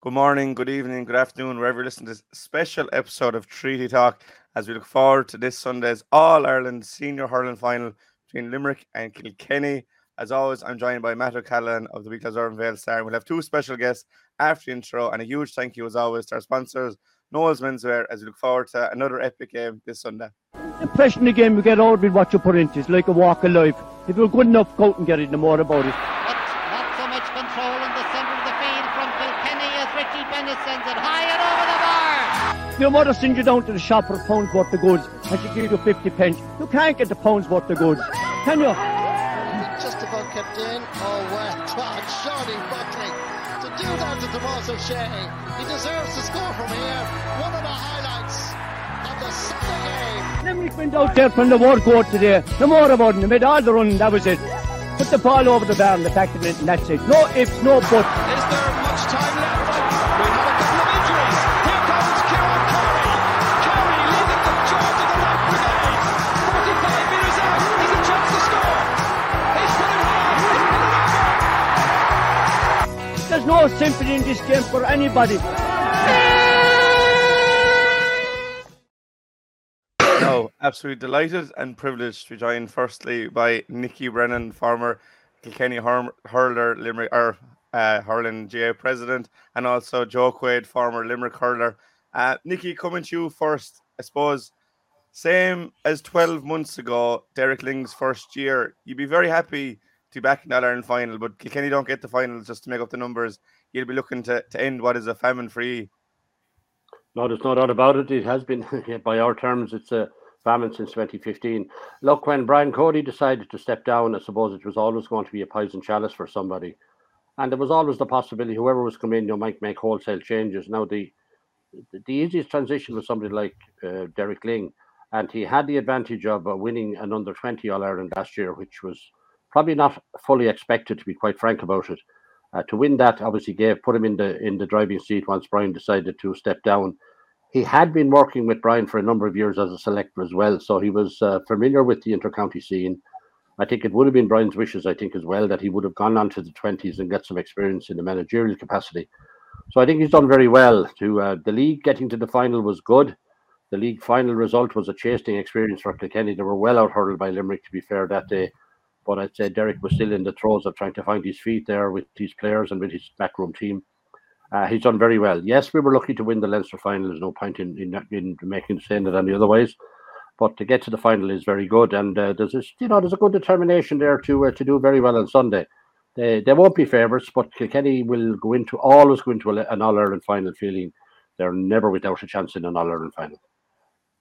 Good morning, good evening, good afternoon, wherever you listen to this special episode of Treaty Talk as we look forward to this Sunday's All Ireland Senior Hurling Final between Limerick and Kilkenny. As always, I'm joined by Matt O'Callaghan of the Weekly Urban Vale Star. We'll have two special guests after the intro, and a huge thank you, as always, to our sponsors, Noel's Menswear, as we look forward to another epic game this Sunday. Impression the game you get out of what you put into It's like a walk of life. If you're good enough, go out and get it, no more about it. Your mother sends you down to the shop for a pound's worth of goods and she gives you 50 pence. You can't get the pound's worth of goods, can you? Just about kept in. Oh, well done, Shorty Buckley. To do that to Tomas O'Shea, he deserves to score from here. One of the highlights of the Sunday game. Limerick went out there from the word court today. No more about it. They made all the running, that was it. Put the ball over the bar and the back of it, and that's it. No ifs, no buts. No sympathy in this game for anybody. No, absolutely delighted and privileged to be joined firstly by Nickey Brennan, former Kilkenny hurl- hurler, Limerick, or uh, hurling GAA president, and also Joe Quaid, former Limerick hurler. Uh, Nicky, coming to you first, I suppose, same as 12 months ago, Derek Lyng's first year, you'd be very happy back in that Ireland final, but Kilkenny don't get the final just to make up the numbers. You'll be looking to, to end what is a famine free. No, there's no doubt about it. It has been, by our terms, it's a famine since 2015. Look, when Brian Cody decided to step down, I suppose it was always going to be a poison chalice for somebody. And there was always the possibility whoever was coming in, you might make wholesale changes. Now, the the easiest transition was somebody like uh, Derek Lyng, and he had the advantage of uh, winning an under 20 All Ireland last year, which was probably not fully expected, to be quite frank about it. Uh, to win that, obviously, gave put him in the in the driving seat once Brian decided to step down. He had been working with Brian for a number of years as a selector as well, so he was uh, familiar with the intercounty scene. I think it would have been Brian's wishes, I think, as well, that he would have gone on to the 20s and get some experience in the managerial capacity. So I think he's done very well. To uh, the league getting to the final was good. The league final result was a chasing experience for Kilkenny. They were well out hurdled by Limerick, to be fair, that day. But I'd say Derek was still in the throes of trying to find his feet there with his players and with his backroom team. Uh, he's done very well. Yes, we were lucky to win the Leinster final. There's no point in, in, in making saying it any other ways. But to get to the final is very good, and uh, there's a, you know there's a good determination there to uh, to do very well on Sunday. They they won't be favourites, but Kilkenny will go into always go into an All Ireland final feeling they're never without a chance in an All Ireland final.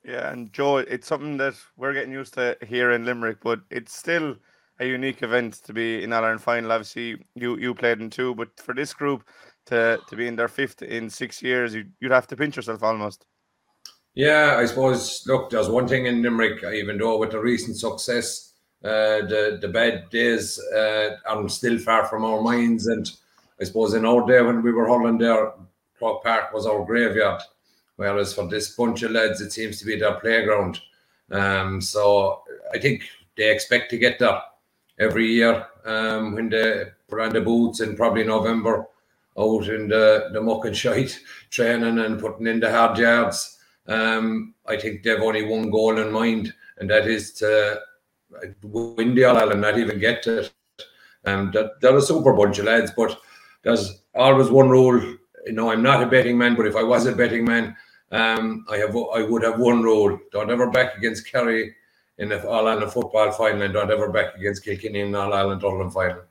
Yeah, and Joe, it's something that we're getting used to here in Limerick, but it's still a unique event to be in All Ireland final. Obviously, you you played in two, but for this group to to be in their fifth in six years, you, you'd have to pinch yourself almost. Yeah, I suppose. Look, there's one thing in Limerick, even though with the recent success, uh, the the bad days uh, are still far from our minds. And I suppose in our day when we were hurling there, Croke Park was our graveyard, whereas for this bunch of lads, it seems to be their playground. Um, so I think they expect to get there every year um, when the boots in probably November, out in the the muck and shite, training and putting in the hard yards. Um, I think they've only one goal in mind, and that is to win the All Ireland, not even get to it. Um, that, they're a super bunch of lads, but there's always one rule. You know, I'm not a betting man, but if I was a betting man, um, I have I would have one rule: don't ever back against Kerry in the All Ireland football final, and don't ever back against Kilkenny in the All Ireland hurling final.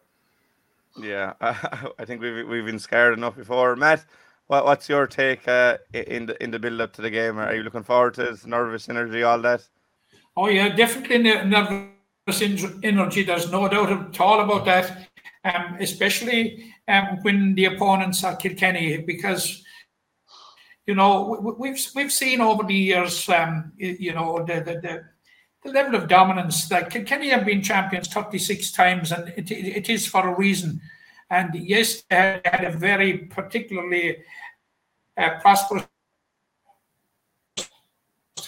Yeah, I think we've we've been scared enough before, Matt. What, what's your take uh, in the in the build up to the game? Are you looking forward to it? Nervous energy, all that? Oh yeah, definitely nervous energy. There's no doubt at all about that. Um, especially um, when the opponents are Kilkenny, because you know we've we've seen over the years, um, you know the, the the, level of dominance. Like Kilkenny have been champions 36 times, and it, it is for a reason. And yes, they had a very particularly uh, prosperous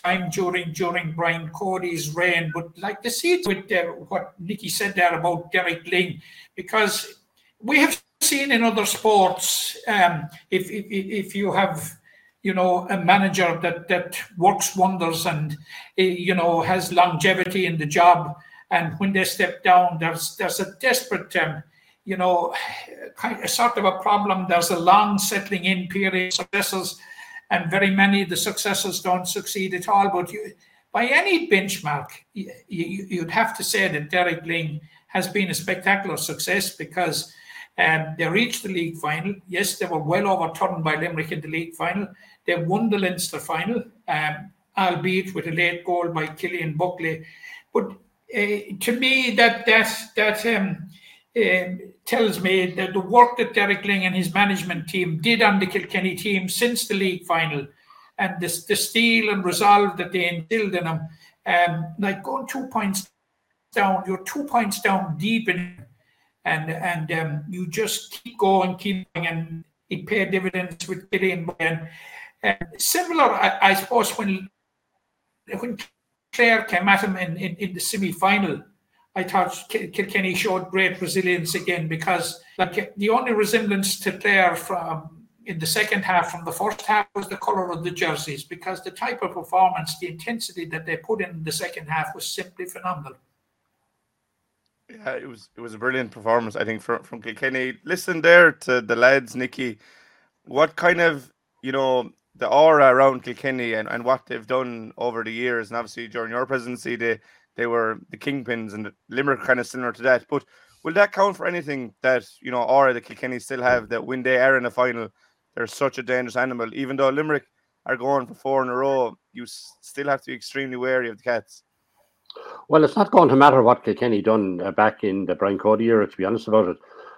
time during during Brian Cody's reign. But like the seeds with uh, what Nickey said there about Derek Lyng, because we have seen in other sports, um, if, if if you have you know a manager that that works wonders and eh, you know has longevity in the job, and when they step down, there's there's a desperate um, you know kind of sort of a problem. There's a long settling in period. Successors and very many the successors don't succeed at all. But you, by any benchmark, you, you'd have to say that Derek Lyng has been a spectacular success because they reached the league final. Yes, they were well overturned by Limerick in the league final. They won the Leinster final, um, albeit with a late goal by Cillian Buckley. But uh, to me, that that that um, uh, tells me that the work that Derek Lyng and his management team did on the Kilkenny team since the league final, and the, the steel and resolve that they instilled in them, um, like going two points down, you're two points down deep in and and um, you just keep going, keep going, and it paid dividends with Cillian. And similar, I, I, suppose, when when Clare came at him in, in, in the semi final, I thought Kilkenny showed great resilience again because like the only resemblance to Clare from in the second half from the first half was the colour of the jerseys because the type of performance, the intensity that they put in the second half was simply phenomenal. Yeah, it was it was a brilliant performance, I think, from from Kilkenny. Listen there to the lads, Nickey. What kind of you know the aura around Kilkenny and, and what they've done over the years, and obviously during your presidency, they they were the kingpins and the Limerick kind of similar to that. But will that count for anything that you know aura that Kilkenny still have that when they are in the final, they're such a dangerous animal. Even though Limerick are going for four in a row, you still have to be extremely wary of the Cats. Well, it's not going to matter what Kilkenny done uh, back in the Brian Cody era, to be honest about it.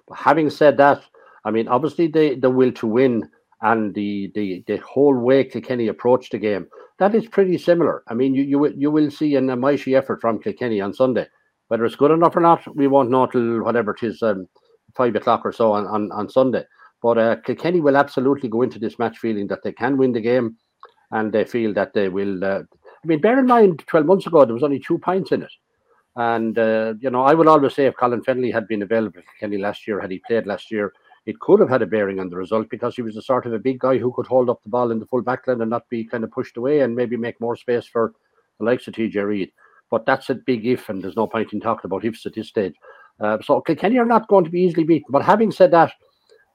But having said that, I mean, obviously the, the will to win and the, the the whole way Kilkenny approached the game, that is pretty similar. I mean, you you will you will see an, a mighty effort from Kilkenny on Sunday. Whether it's good enough or not, we won't know till whatever it is, um, five o'clock or so on, on, on Sunday. But uh, Kilkenny will absolutely go into this match feeling that they can win the game, and they feel that they will uh, I mean, bear in mind, 12 months ago, there was only two pints in it. And, uh, you know, I would always say if Colin Fennelly had been available for Kenny last year, had he played last year, it could have had a bearing on the result because he was a sort of a big guy who could hold up the ball in the full backline and not be kind of pushed away and maybe make more space for the likes of TJ Reid. But that's a big if, and there's no point in talking about ifs at this stage. Uh, so Kenny are not going to be easily beaten. But having said that,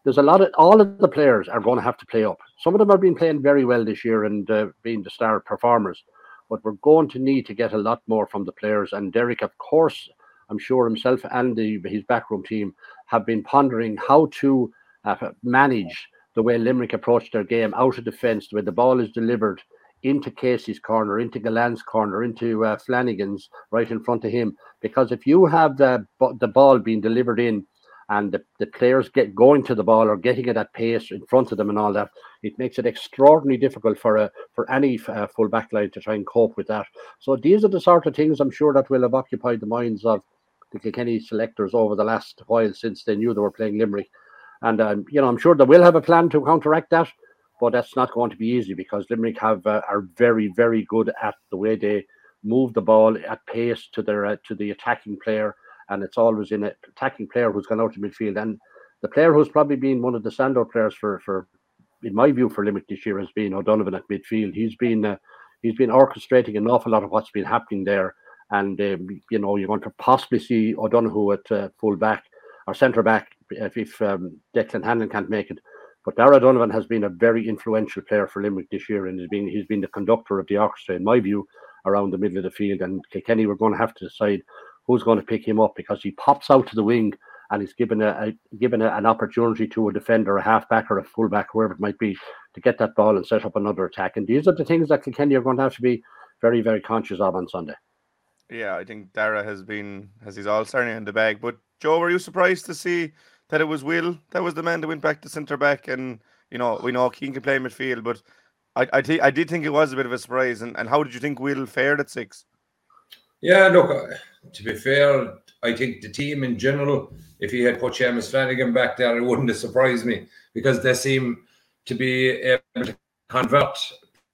there's a lot of all of the players are going to have to play up. Some of them have been playing very well this year and uh, being the star performers but we're going to need to get a lot more from the players. And Derek, of course, I'm sure himself and the, his backroom team have been pondering how to uh, manage the way Limerick approached their game out of defence, the way the ball is delivered into Casey's corner, into Gillane's corner, into uh, Flanagan's right in front of him. Because if you have the, the ball being delivered in and the, the players get going to the ball or getting it at pace in front of them and all that, it makes it extraordinarily difficult for a for any uh, full back line to try and cope with that. So these are the sort of things I'm sure that will have occupied the minds of the Kilkenny selectors over the last while since they knew they were playing Limerick. And um, you know, I'm sure they will have a plan to counteract that, but that's not going to be easy because Limerick have uh, are very very good at the way they move the ball at pace to their uh, to the attacking player and it's always in an attacking player who's gone out to midfield. And the player who's probably been one of the standout players for, for in my view, for Limerick this year has been O'Donovan at midfield. He's been uh, he's been orchestrating an awful lot of what's been happening there. And um, you know, you're going to possibly see O'Donoghue at uh, full back or centre back if, if um, Declan Hannon can't make it. But Darragh Donovan has been a very influential player for Limerick this year, and he's been he's been the conductor of the orchestra, in my view, around the middle of the field. And Kilkenny were going to have to decide who's going to pick him up because he pops out to the wing and he's given a, a given a, an opportunity to a defender, a halfback or a fullback, whoever it might be, to get that ball and set up another attack. And these are the things that Kilkenny are going to have to be very, very conscious of on Sunday. Yeah, I think Darragh has been has his all starting in the bag. But Joe, were you surprised to see that it was Will that was the man that went back to centre back? And you know, we know Keane can play midfield, but I I, th- I did think it was a bit of a surprise. And, and how did you think Will fared at six? Yeah, look, uh, to be fair, I think the team in general, if he had put Seamus Flanagan back there, it wouldn't have surprised me because they seem to be able to convert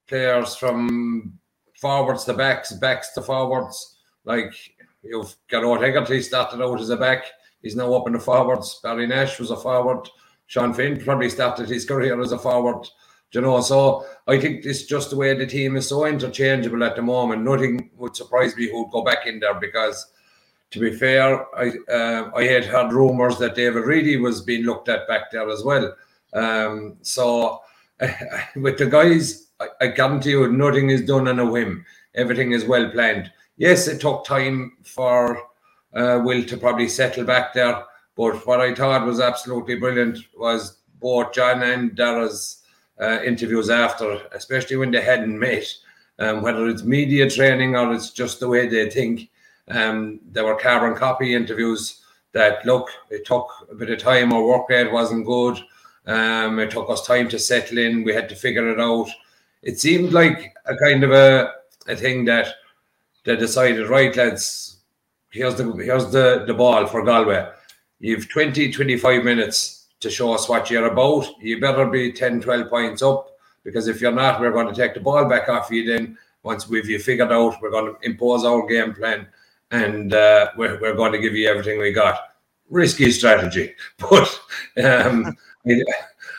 players from forwards to backs, backs to forwards. Like you've got O'Hegarty started out as a back, he's now up in the forwards. Barry Nash was a forward Sean Finn probably started his career as a forward. You know, so I think it's just the way the team is so interchangeable at the moment. Nothing would surprise me who'd go back in there because, to be fair, I uh, I had heard rumours that David Reidy was being looked at back there as well. Um, so with the guys, I, I guarantee you, nothing is done on a whim. Everything is well planned. Yes, it took time for uh, Will to probably settle back there, but what I thought was absolutely brilliant was both John and Darragh's uh, interviews after, especially when they hadn't met, um, whether it's media training or it's just the way they think. Um, there were carbon copy interviews that look, it took a bit of time, our work rate wasn't good. Um, it took us time to settle in. We had to figure it out. It seemed like a kind of a, a thing that they decided, right, lads, here's the here's the, the ball for Galway. You've 20, 25 minutes to show us what you're about. You better be 10, 12 points up because if you're not, we're going to take the ball back off you then. Once we've you figured out, we're going to impose our game plan and uh, we're, we're going to give you everything we got. Risky strategy, but um,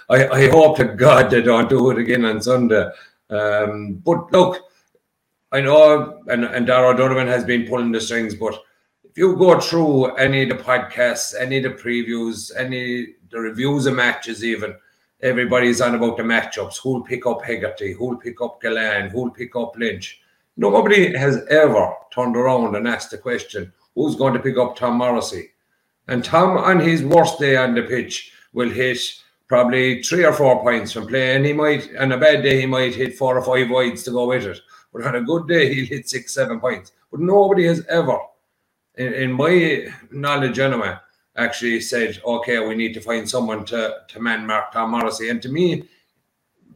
I, I hope to God they don't do it again on Sunday. Um, but look, I know, and, and Darragh Donovan has been pulling the strings, but if you go through any of the podcasts, any of the previews, any the reviews of matches, even everybody's on about the matchups. Who'll pick up Hegarty? Who'll pick up Gillane? Who'll pick up Lynch? Nobody has ever turned around and asked the question, who's going to pick up Tom Morrissey? And Tom, on his worst day on the pitch, will hit probably three or four points from play, and he might, on a bad day, he might hit four or five wides to go with it. But on a good day, he'll hit six, seven points. But nobody has ever, in, in my knowledge anyway, actually said, okay, we need to find someone to, to man mark Tom Morrissey. And to me,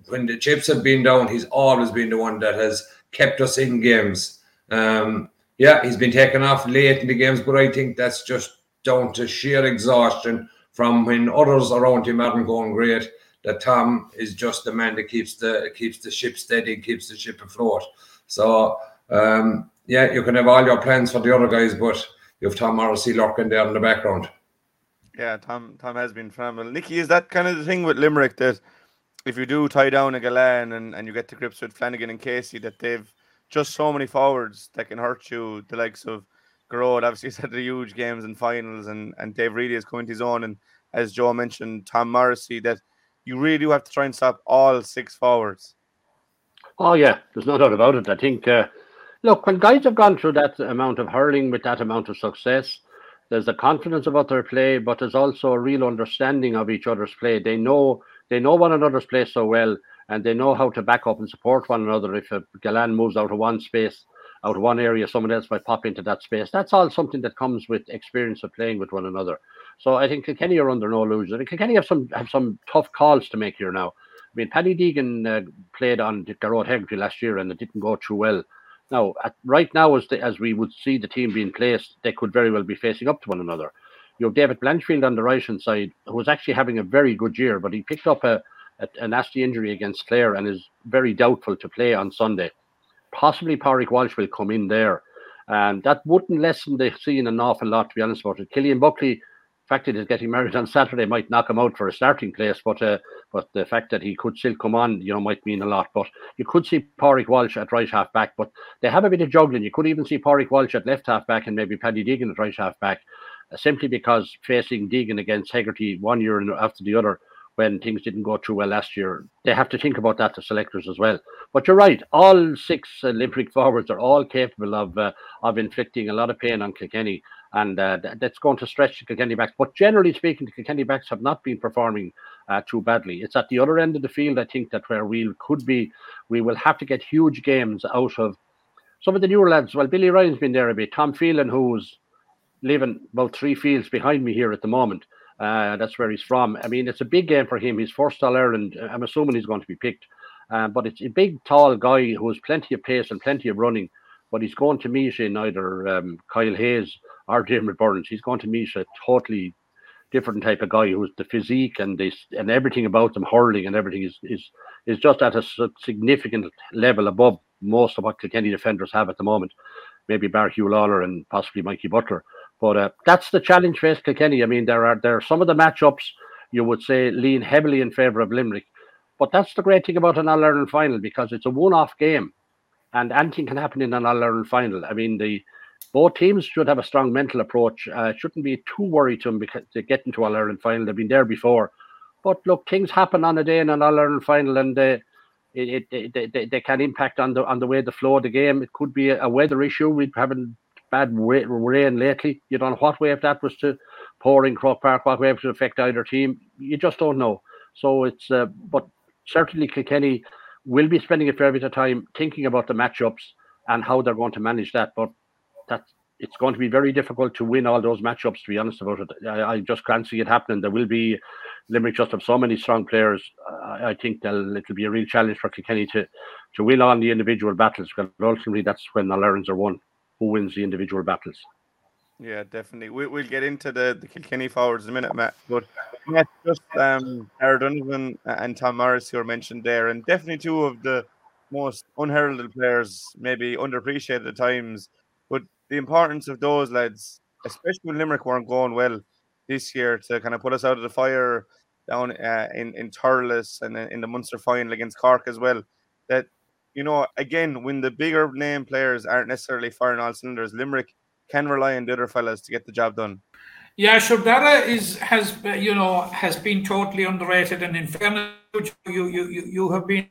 when the chips have been down, he's always been the one that has kept us in games. Um, yeah, he's been taken off late in the games, but I think that's just down to sheer exhaustion from when others around him aren't going great. That Tom is just the man that keeps the keeps the ship steady, keeps the ship afloat. So um, yeah, you can have all your plans for the other guys, but you have Tom Morrissey lurking there in the background. Yeah, Tom Tom has been phenomenal. Nickey, is that kind of the thing with Limerick that if you do tie down a Gillane and, and you get to grips with Flanagan and Casey, that they've just so many forwards that can hurt you, the likes of Gearóid, obviously he's had the huge games and finals, and, and Dave Reidy is coming to his own, and as Joe mentioned, Tom Morrissey, that you really do have to try and stop all six forwards. Oh yeah, there's no doubt about it. I think uh, look when guys have gone through that amount of hurling with that amount of success, there's a confidence about their play, but there's also a real understanding of each other's play. They know they know one another's play so well, and they know how to back up and support one another. If a Gillane moves out of one space, out of one area, someone else might pop into that space. That's all something that comes with experience of playing with one another. So I think Kilkenny are under no illusion. Kilkenny have some have some tough calls to make here now. I mean, Paddy Deegan uh, played on Gearóid Hegarty last year and it didn't go too well. Now, at, right now, as the, as we would see the team being placed, they could very well be facing up to one another. You have David Blanchfield on the right hand side, who was actually having a very good year, but he picked up a, a, a nasty injury against Clare and is very doubtful to play on Sunday. Possibly Pádraig Walsh will come in there. And that wouldn't lessen the scene an awful lot, to be honest about it. Cillian Buckley fact that he's getting married on Saturday might knock him out for a starting place, but uh, but the fact that he could still come on, you know, might mean a lot. But you could see Pádraig Walsh at right half back, but they have a bit of juggling. You could even see Pádraig Walsh at left half back and maybe Paddy Deegan at right half back, uh, simply because facing Deegan against Hegarty one year after the other when things didn't go too well last year. They have to think about that, the selectors as well. But you're right, all six Limerick forwards are all capable of uh, of inflicting a lot of pain on Kilkenny and uh, that's going to stretch the Kilkenny backs. But generally speaking, the Kilkenny backs have not been performing uh, too badly. It's at the other end of the field, I think, that where we could be, we will have to get huge games out of some of the newer lads. Well, Billy Ryan's been there a bit. Tom Phelan, who's living about three fields behind me here at the moment. Uh, that's where he's from. I mean, it's a big game for him. He's first All Ireland. I'm assuming he's going to be picked. Uh, but it's a big, tall guy who has plenty of pace and plenty of running. But he's going to meet in either um, Kyle Hayes or Diarmaid Byrnes. He's going to meet a totally different type of guy who's the physique and this and everything about them hurling and everything is is is just at a significant level above most of what Kilkenny defenders have at the moment. Maybe Bar Huw Lawlor and possibly Mikey Butler. But uh, that's the challenge faced Kilkenny. I mean, there are there are some of the matchups you would say lean heavily in favour of Limerick. But that's the great thing about an All Ireland final because it's a one-off game, and anything can happen in an All Ireland final. I mean, the both teams should have a strong mental approach. Uh, shouldn't be too worried to them because they get into All Ireland final. They've been there before, but look, things happen on a day in an All Ireland final, and uh, it, it, it, they, they can impact on the on the way the flow of the game. It could be a, a weather issue. We've having bad rain lately. You don't know what way if that was to pour in Croke Park, what way it would affect either team. You just don't know. So it's uh, but certainly Kilkenny will be spending a fair bit of time thinking about the matchups and how they're going to manage that. But that's it's going to be very difficult to win all those matchups. To be honest about it, I, I just can't see it happening. There will be Limerick just have so many strong players. I, I think it'll be a real challenge for Kilkenny to to win on the individual battles. Because ultimately, that's when the Lawrence are won. Who wins the individual battles? Yeah, definitely. We, we'll get into the, the Kilkenny forwards in a minute, Matt. But yeah, just um, Aaron Donovan and Tom Morris who were mentioned there, and definitely two of the most unheralded players, maybe underappreciated at times. But the importance of those lads, especially when Limerick weren't going well this year, to kind of put us out of the fire down uh, in in Thurles and in the Munster final against Cork as well. That you know, again, when the bigger name players aren't necessarily firing all cylinders, Limerick can rely on the other fellas to get the job done. Yeah, Darragh is has you know has been totally underrated, and in fairness, you you you, you have been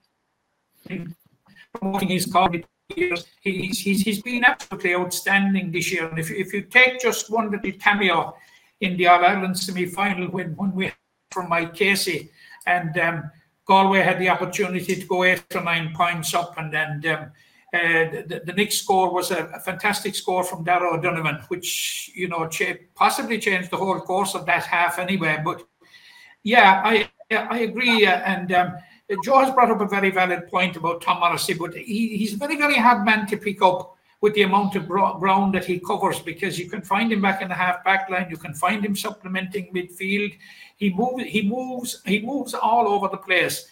promoting his cause years. He's, he's he's been absolutely outstanding this year. And if if you take just one little cameo in the All Ireland semi final when when we from Mike Casey and um, Galway had the opportunity to go eight or nine points up, and then um, uh, the, the next score was a, a, fantastic score from Darragh O'Donovan, which you know cha- possibly changed the whole course of that half anyway. But yeah, I I agree, uh, and um, Joe has brought up a very valid point about Tom Morrissey, but he, he's a very very hard man to pick up with the amount of ground that he covers because you can find him back in the half back line, you can find him supplementing midfield. He moves, he moves, he moves all over the place.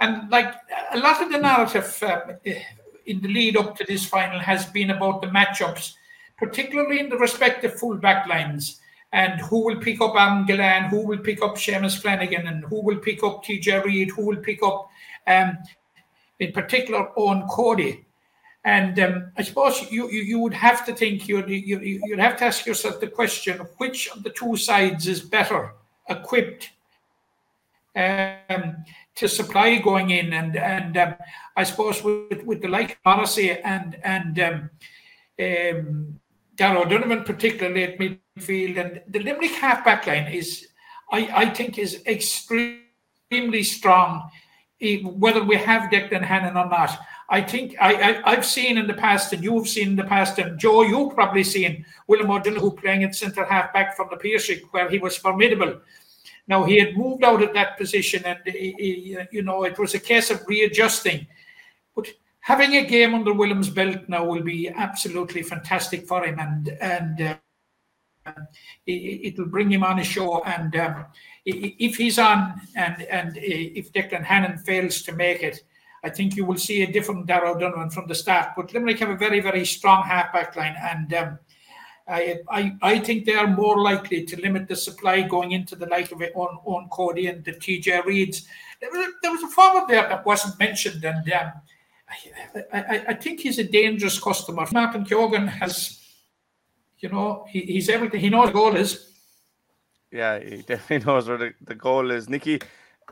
And like a lot of the narrative um, in the lead up to this final has been about the matchups, particularly in the respective full back lines. And who will pick up Gillane, who will pick up Seamus Flanagan, and who will pick up TJ Reid, who will pick up, um, in particular, Eoin Cody. And um, I suppose you, you, you would have to think you'd you, you'd have to ask yourself the question: which of the two sides is better equipped um, to supply going in, and and um, I suppose with with the like Morrissey and and Darragh O'Donovan, particularly at midfield, and the Limerick half back line is, I I think, is extremely strong, eh, whether we have Declan Hannon or not. I think I, I have seen in the past, and you've seen in the past, and Joe, you've probably seen William O'Donoghue playing at centre half back from the Piarsaigh, where he was formidable. Now he had moved out of that position, and he, he, you know it was a case of readjusting. Having a game under William's belt now will be absolutely fantastic for him, and and uh, it, will bring him on a show. And um, if he's on, and and if Declan Hannon fails to make it, I think you will see a different Darragh O'Donovan from the start. But Limerick have a very very strong half back line, and um, I, I, I think they are more likely to limit the supply going into the like of it on, on Cody and the TJ Reids. There was, a, there was a forward there that wasn't mentioned, and um, I, I, I, think he's a dangerous customer. Martin Keoghan has, you know, he, he's everything. He knows the goal is. Yeah, he definitely knows where the, the goal is. Nickey,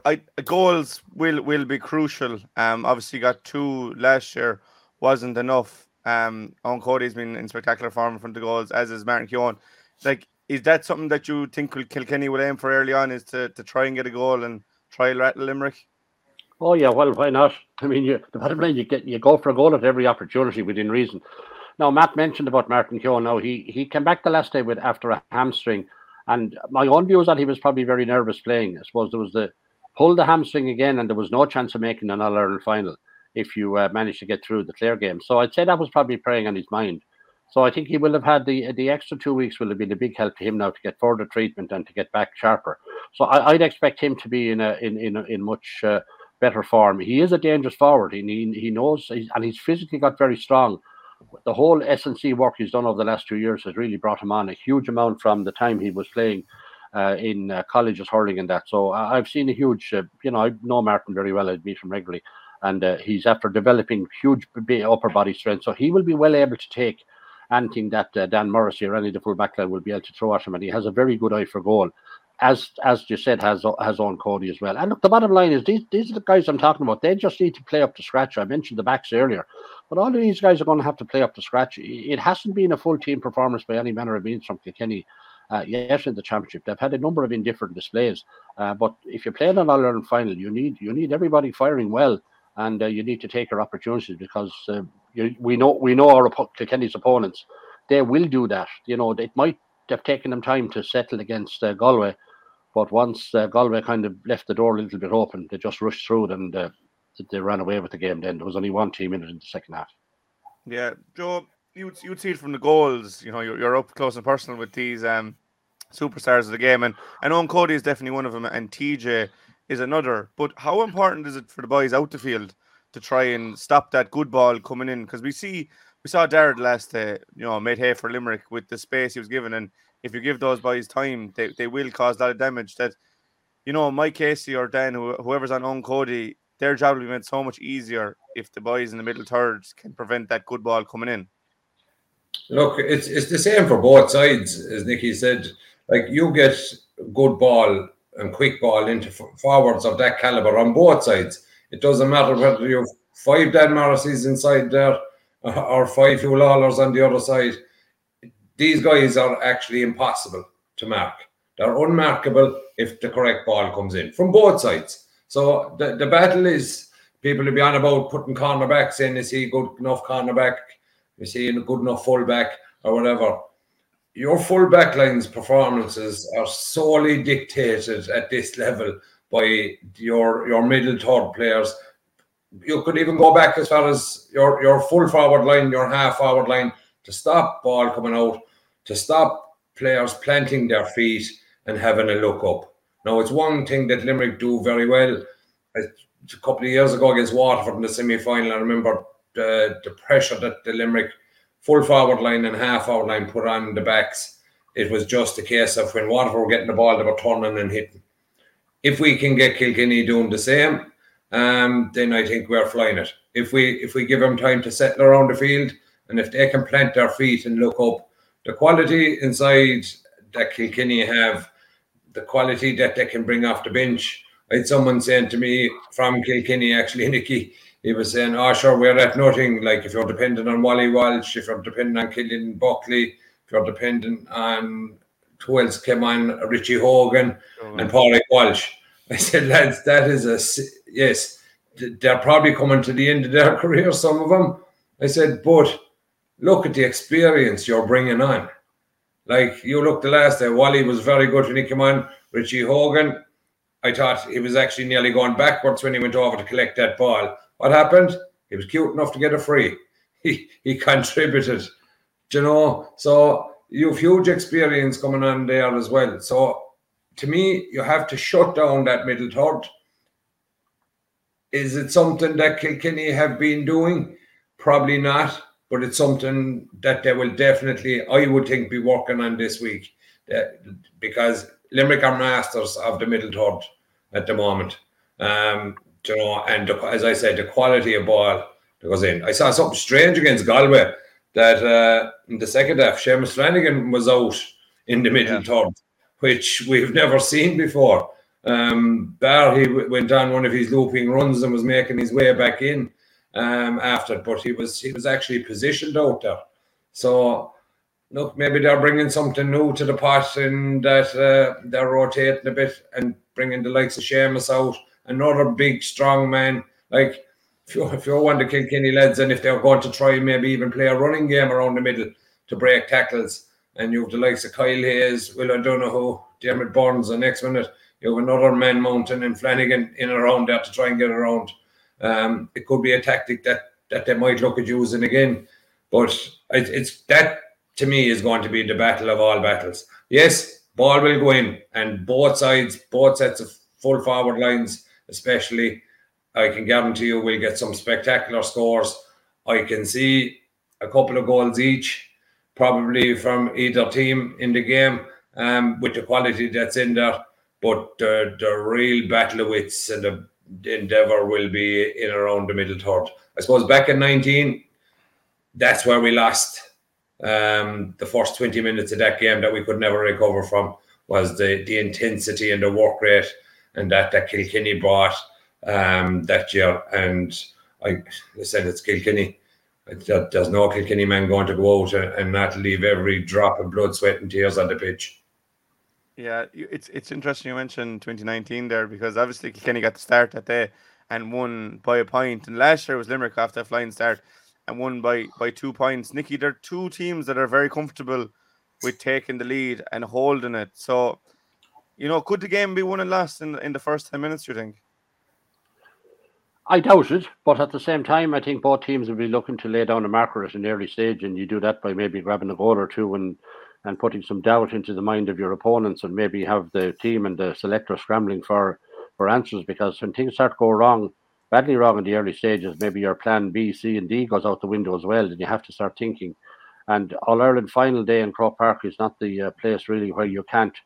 I, goals will will be crucial. Um, obviously got two last year, wasn't enough. Um, Eoin Cody's been in spectacular form of the goals, as is Martin Keoghan. Like, is that something that you think Kilkenny will aim for early on? Is to, to try and get a goal and try rattle Limerick? Oh yeah, well, why not? I mean, you, the bottom line, you get you go for a goal at every opportunity within reason. Now, Matt mentioned about Martin Keoghan. Now he he came back the last day with after a hamstring, and my own view is that he was probably very nervous playing. I suppose there was the pull the hamstring again, and there was no chance of making an All Ireland final if you uh, manage to get through the Clare game. So I'd say that was probably preying on his mind. So I think he will have had the the extra two weeks will have been a big help to him now to get further treatment and to get back sharper. So I, would expect him to be in a in in in much uh, better form. He is a dangerous forward. He he, he knows he's, and he's physically got very strong. The whole S and C work he's done over the last two years has really brought him on a huge amount from the time he was playing uh, in uh, colleges hurling and that. So uh, I've seen a huge, uh, you know, I know Martin very well. I meet him regularly, and uh, he's after developing huge upper body strength. So he will be well able to take anything that uh, Dan Morrissey or any of the full backline will be able to throw at him, and he has a very good eye for goal. As as you said, has has on Cody as well. And look, the bottom line is these these are the guys I'm talking about. They just need to play up to scratch. I mentioned the backs earlier, but all of these guys are going to have to play up to scratch. It hasn't been a full team performance by any manner of means from Kilkenny uh, yes in the championship. They've had a number of indifferent displays, uh, but if you're playing an All Ireland final, you need you need everybody firing well, and uh, you need to take your opportunities because uh, you, we know we know our Kilkenny's opponents. They will do that. You know, it might have taken them time to settle against uh, Galway, but once uh, Galway kind of left the door a little bit open, they just rushed through and they ran away with the game. Then there was only one team in it in the second half. Yeah, Joe, you you'd see it from the goals. You know, you're, you're up close and personal with these um superstars of the game, and and Eoin Cody is definitely one of them, and TJ is another. But how important is it for the boys out the field to try and stop that good ball coming in? Because we see we saw Darragh last day, you know, made hay for Limerick with the space he was given, and if you give those boys time, they, they will cause a lot of damage. That you know, Mike Casey or Dan, whoever's on Eoin Cody, their job will be made so much easier if the boys in the middle thirds can prevent that good ball coming in. Look, it's it's the same for both sides, as Nickey said. Like you get good ball and quick ball into forwards of that caliber on both sides. It doesn't matter whether you have five Dan Morrisseys inside there or five Huw Lawlors on the other side. These guys are actually impossible to mark. They're unmarkable if the correct ball comes in from both sides. So the, the battle is people will be on about putting cornerbacks in. Is he good enough cornerback? Is he a good enough fullback or whatever? Your fullback line's performances are solely dictated at this level by your your middle third players. You could even go back as far as your your full forward line, your half forward line to stop ball coming out, to stop players planting their feet and having a look up. Now, it's one thing that Limerick do very well. A couple of years ago against Waterford in the semi final, I remember the, the pressure that the Limerick full forward line and half forward line put on the backs. It was just a case of when Waterford were getting the ball, they were turning and hitting. If we can get Kilkenny doing the same, um, then I think we're flying it. If we if we give them time to settle around the field, and if they can plant their feet and look up, the quality inside that Kilkenny have the quality that they can bring off the bench. I had someone saying to me from Kilkenny, actually, Nickey, he was saying, oh, sure, we're at nothing. Like, if you're dependent on Wally Walsh, if you're dependent on Cillian Buckley, if you're dependent on who else came on, Richie Hogan oh, and Paulie Walsh. I said, lads, that is a, yes, they're probably coming to the end of their career, some of them. I said, but look at the experience you're bringing on. Like you look the last day, Wally was very good when he came on. Richie Hogan, I thought he was actually nearly going backwards when he went over to collect that ball. What happened? He was cute enough to get a free. He he contributed, you know. So you have huge experience coming on there as well. So to me, you have to shut down that middle third. Is it something that Kilkenny have been doing? Probably not but it's something that they will definitely, I would think, be working on this week uh, because Limerick are masters of the middle third at the moment. Um, you know, and the, as I said, the quality of ball that goes in. I saw something strange against Galway that uh, in the second half, Seamus Flanagan was out in the middle yeah. third, which we've never seen before. Um, Bar, he went on one of his looping runs and was making his way back in um, after, but he was he was actually positioned out there. So look, maybe they're bringing something new to the pot in that uh, they're rotating a bit and bringing the likes of Seamus out, another big strong man. Like if you if you want to Kilkenny lads, and if they're going to try maybe even play a running game around the middle to break tackles, and you have the likes of Kyle Hayes, Will O'Donoghue, Diarmaid Byrnes, the next minute you have another man mountain and Flanagan in around there to try and get around. Um, it could be a tactic that that they might look at using again, but it, it's that to me is going to be the battle of all battles. Yes, ball will go in, and both sides, both sets of full forward lines, especially, I can guarantee you we'll get some spectacular scores. I can see a couple of goals each, probably from either team in the game. um, with the quality that's in there. But the, the real battle of wits and the endeavour will be in around the middle third. I suppose back in 19, that's where we lost um, the first 20 minutes of that game that we could never recover from was the, the intensity and the work rate and that, that Kilkenny brought um, that year. And I, said it's Kilkenny. There's no Kilkenny man going to go out and, and not leave every drop of blood, sweat, and tears on the pitch. Yeah, it's it's interesting you mentioned 2019 there because obviously Kilkenny got the start that day and won by a point, and last year was Limerick after a flying start and won by by two points. Nickey, there are two teams that are very comfortable with taking the lead and holding it. So, you know, could the game be won and lost in in the first ten minutes? You think? I doubt it, but at the same time, I think both teams will be looking to lay down a marker at an early stage, and you do that by maybe grabbing a goal or two and and putting some doubt into the mind of your opponents, and maybe have the team and the selector scrambling for for answers. Because when things start to go wrong, badly wrong in the early stages, maybe your plan B, C, and D goes out the window as well, and you have to start thinking. And All Ireland final day in Croke Park is not the uh, place really where you can't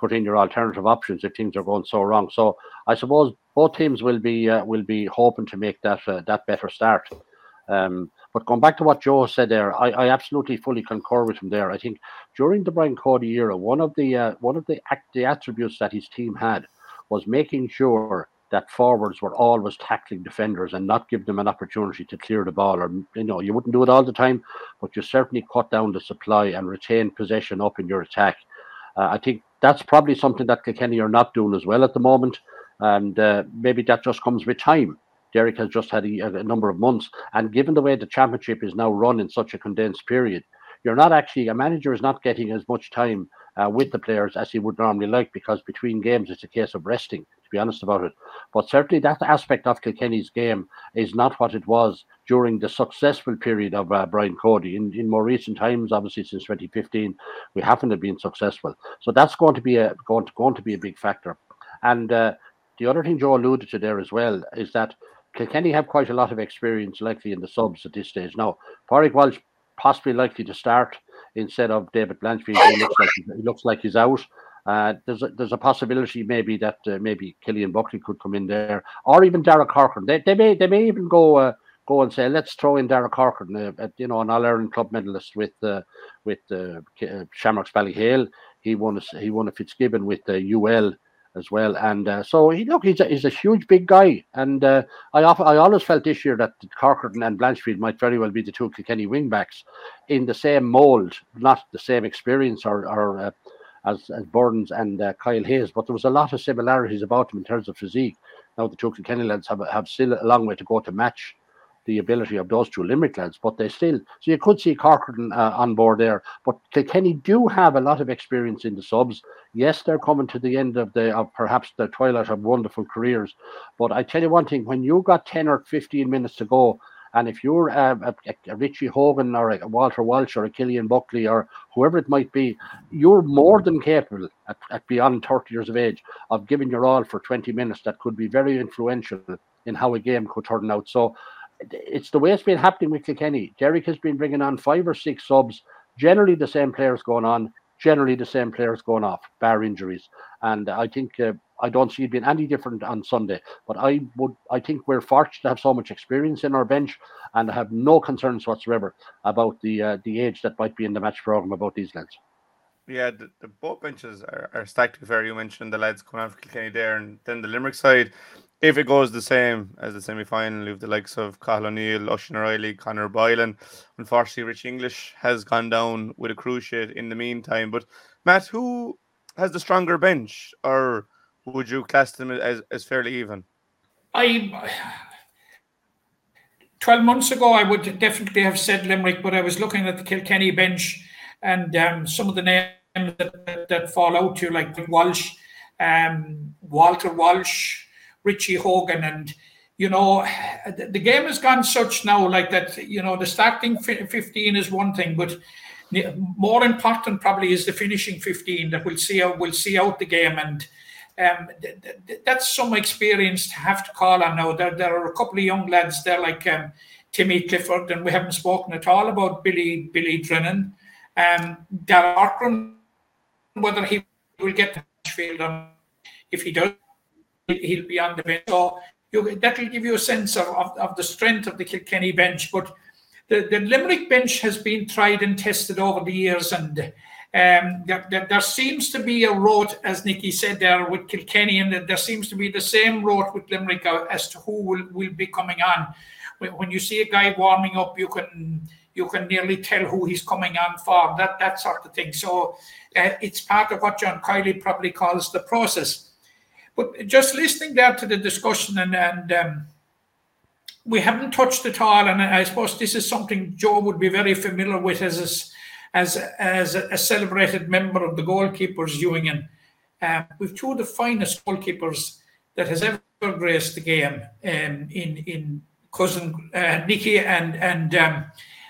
put in your alternative options if things are going so wrong. So I suppose both teams will be uh, will be hoping to make that uh, that better start. Um, but going back to what Joe said there, I, I, absolutely fully concur with him there. I think during the Brian Cody era, one of the uh, one of the, act, the attributes that his team had was making sure that forwards were always tackling defenders and not give them an opportunity to clear the ball. Or you know, you wouldn't do it all the time, but you certainly cut down the supply and retain possession up in your attack. Uh, I think that's probably something that Kilkenny are not doing as well at the moment, and uh, maybe that just comes with time. Derek has just had a, a, number of months, and given the way the championship is now run in such a condensed period, you're not actually a manager is not getting as much time uh, with the players as he would normally like because between games it's a case of resting to be honest about it. But certainly that aspect of Kilkenny's game is not what it was during the successful period of uh, Brian Cody. In, in more recent times obviously since 2015 we haven't been successful. So that's going to be a going to, going to be a big factor. And uh, the other thing Joe alluded to there as well is that Kilkenny have quite a lot of experience likely in the subs at this stage now Pádraig Walsh possibly likely to start instead of David Blanchfield. He looks like he looks like he's out. Uh, there's a, there's a possibility maybe that uh, maybe Cillian Buckley could come in there, or even Derek Corcoran. They, they may they may even go uh, go and say let's throw in Derek Corcoran, uh, you know, an All Ireland club medalist with uh, with uh, Shamrocks Ballyhale. He won a, he won a Fitzgibbon with the UL as well. And uh, so he look, he's a, he's a huge big guy. And uh, I often, I always felt this year that Corcoran and Blanchfield might very well be the two Kilkenny wingbacks in the same mould, not the same experience or, or uh, as, as Byrnes and uh, Kyle Hayes, but there was a lot of similarities about them in terms of physique. Now the two Kilkenny lads have, have still a long way to go to match the ability of those two Limerick lads, but they still so you could see Corcoran uh, on board there. But Kilkenny do have a lot of experience in the subs. Yes, they're coming to the end of the of perhaps the twilight of wonderful careers. But I tell you one thing: when you got ten or fifteen minutes to go, and if you're a, a, a, Richie Hogan or a Walter Walsh or a Cillian Buckley or whoever it might be, you're more than capable at, at, beyond 30 years of age of giving your all for 20 minutes that could be very influential in how a game could turn out. So it's the way it's been happening with Kilkenny. Derek has been bringing on five or six subs, generally the same players going on, generally the same players going off, bar injuries. And I think uh, I don't see it being any different on Sunday. But I would, I think we're fortunate to have so much experience in our bench, and I have no concerns whatsoever about the uh, the age that might be in the match program about these lads. Yeah, the, the both benches are, are stacked. Fair, you mentioned the lads coming out for Kilkenny there, and then the Limerick side if it goes the same as the semi final, with the likes of Cathal O'Neill, Oisin O'Reilly, Conor Boylan, unfortunately, Rich English has gone down with a cruciate in the meantime. But Matt, who has the stronger bench, or would you class them as, as fairly even? I. 12 months ago, I would definitely have said Limerick, but I was looking at the Kilkenny bench and um, some of the names that, that, that fall out to you, like Walsh, um, Walter Walsh, Richie Hogan, and you know, the game has gone such now like that. You know, the starting fifteen is one thing, but more important probably is the finishing fifteen that we'll see out will see out the game and. Um, th- th- that's some experience to have to call on now. There, there are a couple of young lads there like um, Timmy Clifford, and we haven't spoken at all about Billy Billy Drennan. Um, Darren whether he will get the match field or if he does, he'll be on the bench. So you, that'll give you a sense of, of, of the strength of the Kilkenny bench. But the, the Limerick bench has been tried and tested over the years, and um, there, there, there seems to be a road, as Nickey said there, with Kilkenny, and there seems to be the same road with Limerick uh, as to who will, will be coming on. When, you see a guy warming up, you can you can nearly tell who he's coming on for, that that sort of thing. So uh, it's part of what John Kiely probably calls the process. But just listening there to the discussion and, and um, we haven't touched at all, and I suppose this is something Joe would be very familiar with as a, as as a celebrated member of the goalkeepers union. Uh, we've two of the finest goalkeepers that has ever graced the game um, in in cousin uh, Nickie and and um,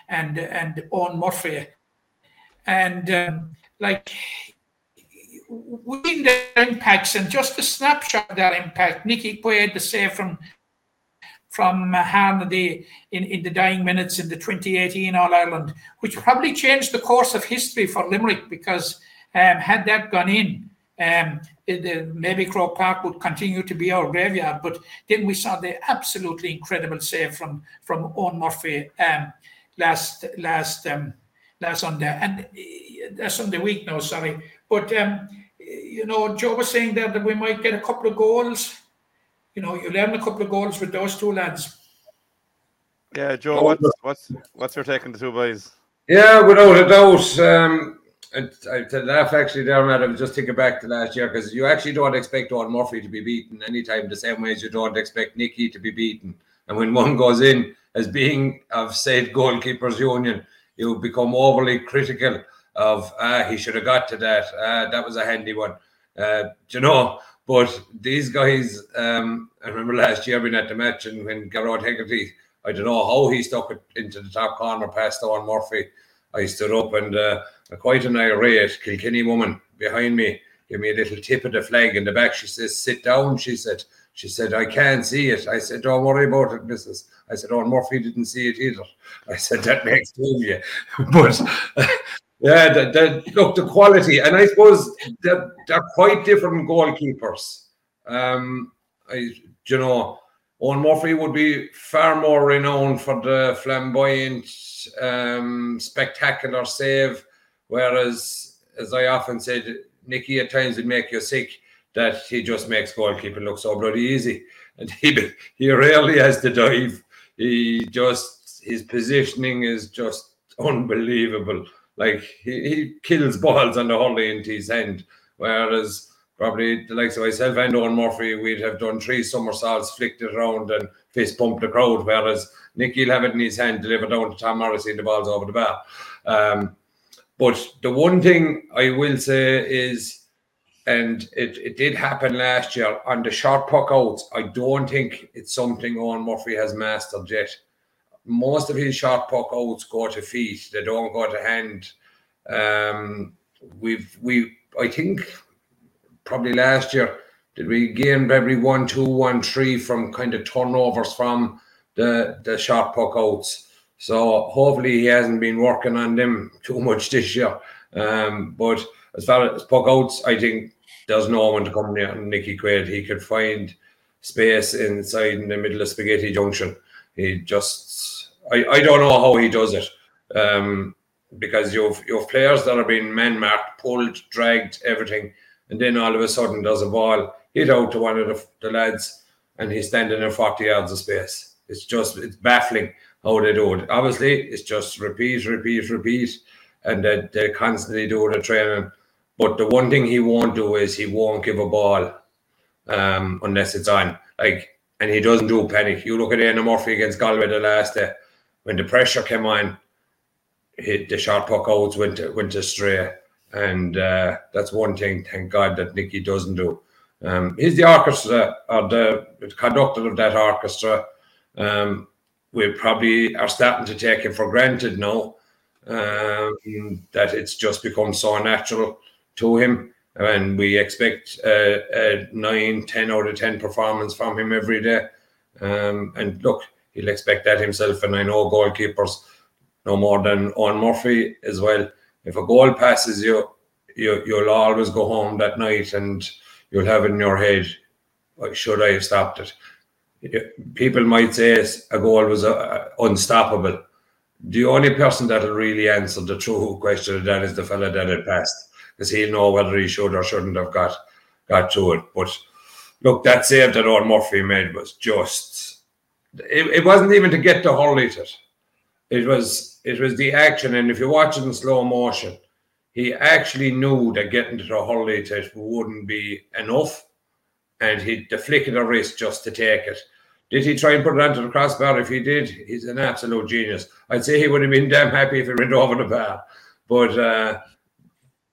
and and Eoin Murphy, and um, like we their impacts and just a snapshot of their impact. Nickie Quaid, the save from from Harnedy in, in the dying minutes in the 2018 All Ireland, which probably changed the course of history for Limerick because um, had that gone in, um, the, the, maybe Croke Park would continue to be our graveyard. But then we saw the absolutely incredible save from from Eoin Murphy um, last last um, last Sunday and uh, Sunday week now. Sorry, but um, you know, Joe was saying there that we might get a couple of goals you know, you learn a couple of goals with those two lads. Yeah, Joe, what's what's what's your take on the two boys? Yeah, without a doubt. Um, and I, to laugh actually there, Matt, I was just thinking back to last year because you actually don't expect Eoin Murphy to be beaten anytime the same way as you don't expect Nickie to be beaten. And when one goes in as being of said goalkeepers union, you become overly critical of ah he should have got to that. Ah, that was a handy one. Uh, you know, but these guys, um, I remember last year being at the match and when Gearóid Hegarty, I don't know how he stuck it into the top corner past Eoin Murphy. I stood up and uh, quite an irate Kilkenny woman behind me gave me a little tip of the flag in the back. She says, sit down, she said. She said, I can't see it. I said, don't worry about it, missus. I said, Eoin Murphy didn't see it either. I said, that makes two of you. But yeah, the, the, look, the quality, and I suppose they're, they're quite different goalkeepers. Um, I, you know, Eoin Murphy would be far more renowned for the flamboyant, um, spectacular save, whereas, as I often said, Nickie at times would make you sick that he just makes goalkeeping look so bloody easy, and he he rarely has to dive. He just his positioning is just unbelievable. Like he, he kills balls on the hurley into his hand, whereas probably the likes of myself and Eoin Murphy, we'd have done three somersaults, flicked it around and fist pumped the crowd, whereas Nickie'll have it in his hand, deliver down to Tom Morrissey, and the ball's over the bar. Um, but the one thing I will say is, and it, it did happen last year on the short puck outs, I don't think it's something Eoin Murphy has mastered yet most of his short puck outs go to feet; they don't go to hand. Um, we've we I think probably last year did we gain every one two one three from kind of turnovers from the the short puck outs. So hopefully he hasn't been working on them too much this year. Um, but as far as puck outs, I think there's no one to come near Nickie Quaid. He could find space inside in the middle of Spaghetti Junction. He just I, I don't know how he does it. Um, because you've you've players that are being man marked, pulled, dragged, everything, and then all of a sudden there's a ball hit out to one of the, the lads, and he's standing in 40 yards of space. It's just it's baffling how they do it. Obviously, it's just repeat, repeat, repeat, and they, they constantly do the training. But the one thing he won't do is he won't give a ball um, unless it's on. Like, and he doesn't do panic. You look at Eoin Murphy against Galway the last day when the pressure came on, hit the shot puck outs went went astray, and uh, that's one thing. Thank God that Nickie doesn't do. Um, he's the orchestra or the, conductor of that orchestra. Um, we probably are starting to take it for granted now um, that it's just become so natural to him. And we expect a, a 9, 10 out of 10 performance from him every day. Um, and look, he'll expect that himself. And I know goalkeepers no more than Eoin Murphy as well. If a goal passes you, you, you'll always go home that night and you'll have in your head, should I have stopped it? People might say a goal was uh, unstoppable. The only person that'll really answer the true question of that is the fella that had passed, because he'll know whether he should or shouldn't have got got to it. But look, that save that Eoin Murphy made was just it, it wasn't even to get the hurley it. It was it was the action, and if you watch it in slow motion, he actually knew that getting to the hurley it wouldn't be enough, and he the flick of the wrist just to take it. Did he try and put it onto the crossbar? If he did, he's an absolute genius. I'd say he would have been damn happy if it went over the bar. But uh,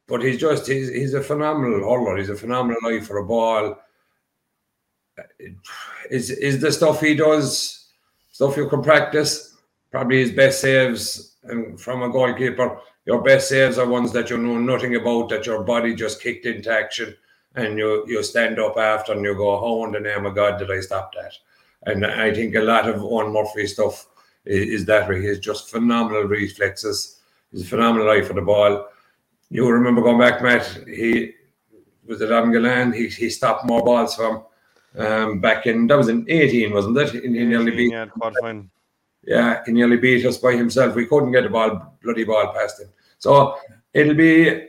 but he's just he's, he's a phenomenal hurler. He's a phenomenal eye for a ball. Is is the stuff he does stuff you can practice? Probably his best saves and from a goalkeeper. Your best saves are ones that you know nothing about, that your body just kicked into action, and you you stand up after and you go, oh, "How in the name of God did I stop that?" And I think a lot of Eoin Murphy stuff is, is that way. He has just phenomenal reflexes. He's a phenomenal eye for the ball. You remember going back, Matt, he was at Amgalan, he, he stopped more balls from um, back in, that was in 18, wasn't it? He, he nearly beat, yeah, quite fine. yeah, he nearly beat us by himself. We couldn't get the ball, bloody ball past him. So it'll be,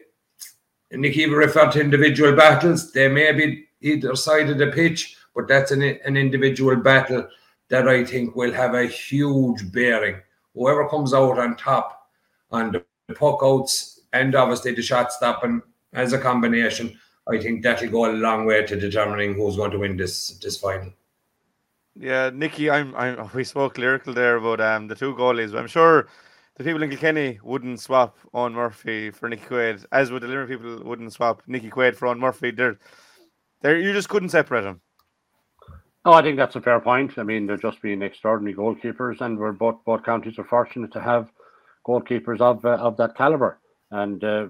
Nickey referred to individual battles. They may be either side of the pitch, but that's an, an individual battle that I think will have a huge bearing. Whoever comes out on top on the puck outs and obviously the shot stopping as a combination, I think that'll go a long way to determining who's going to win this this final. Yeah, Nickey, I'm, I'm. We spoke lyrical there about um the two goalies. But I'm sure the people in Kilkenny wouldn't swap Eoin Murphy for Nickie Quaid, as would the Limerick people wouldn't swap Nickie Quaid for Eoin Murphy. They're, they're, you just couldn't separate them. Oh, I think that's a fair point. I mean, they're just being extraordinary goalkeepers, and we're both both counties are fortunate to have goalkeepers of uh, of that caliber. And uh,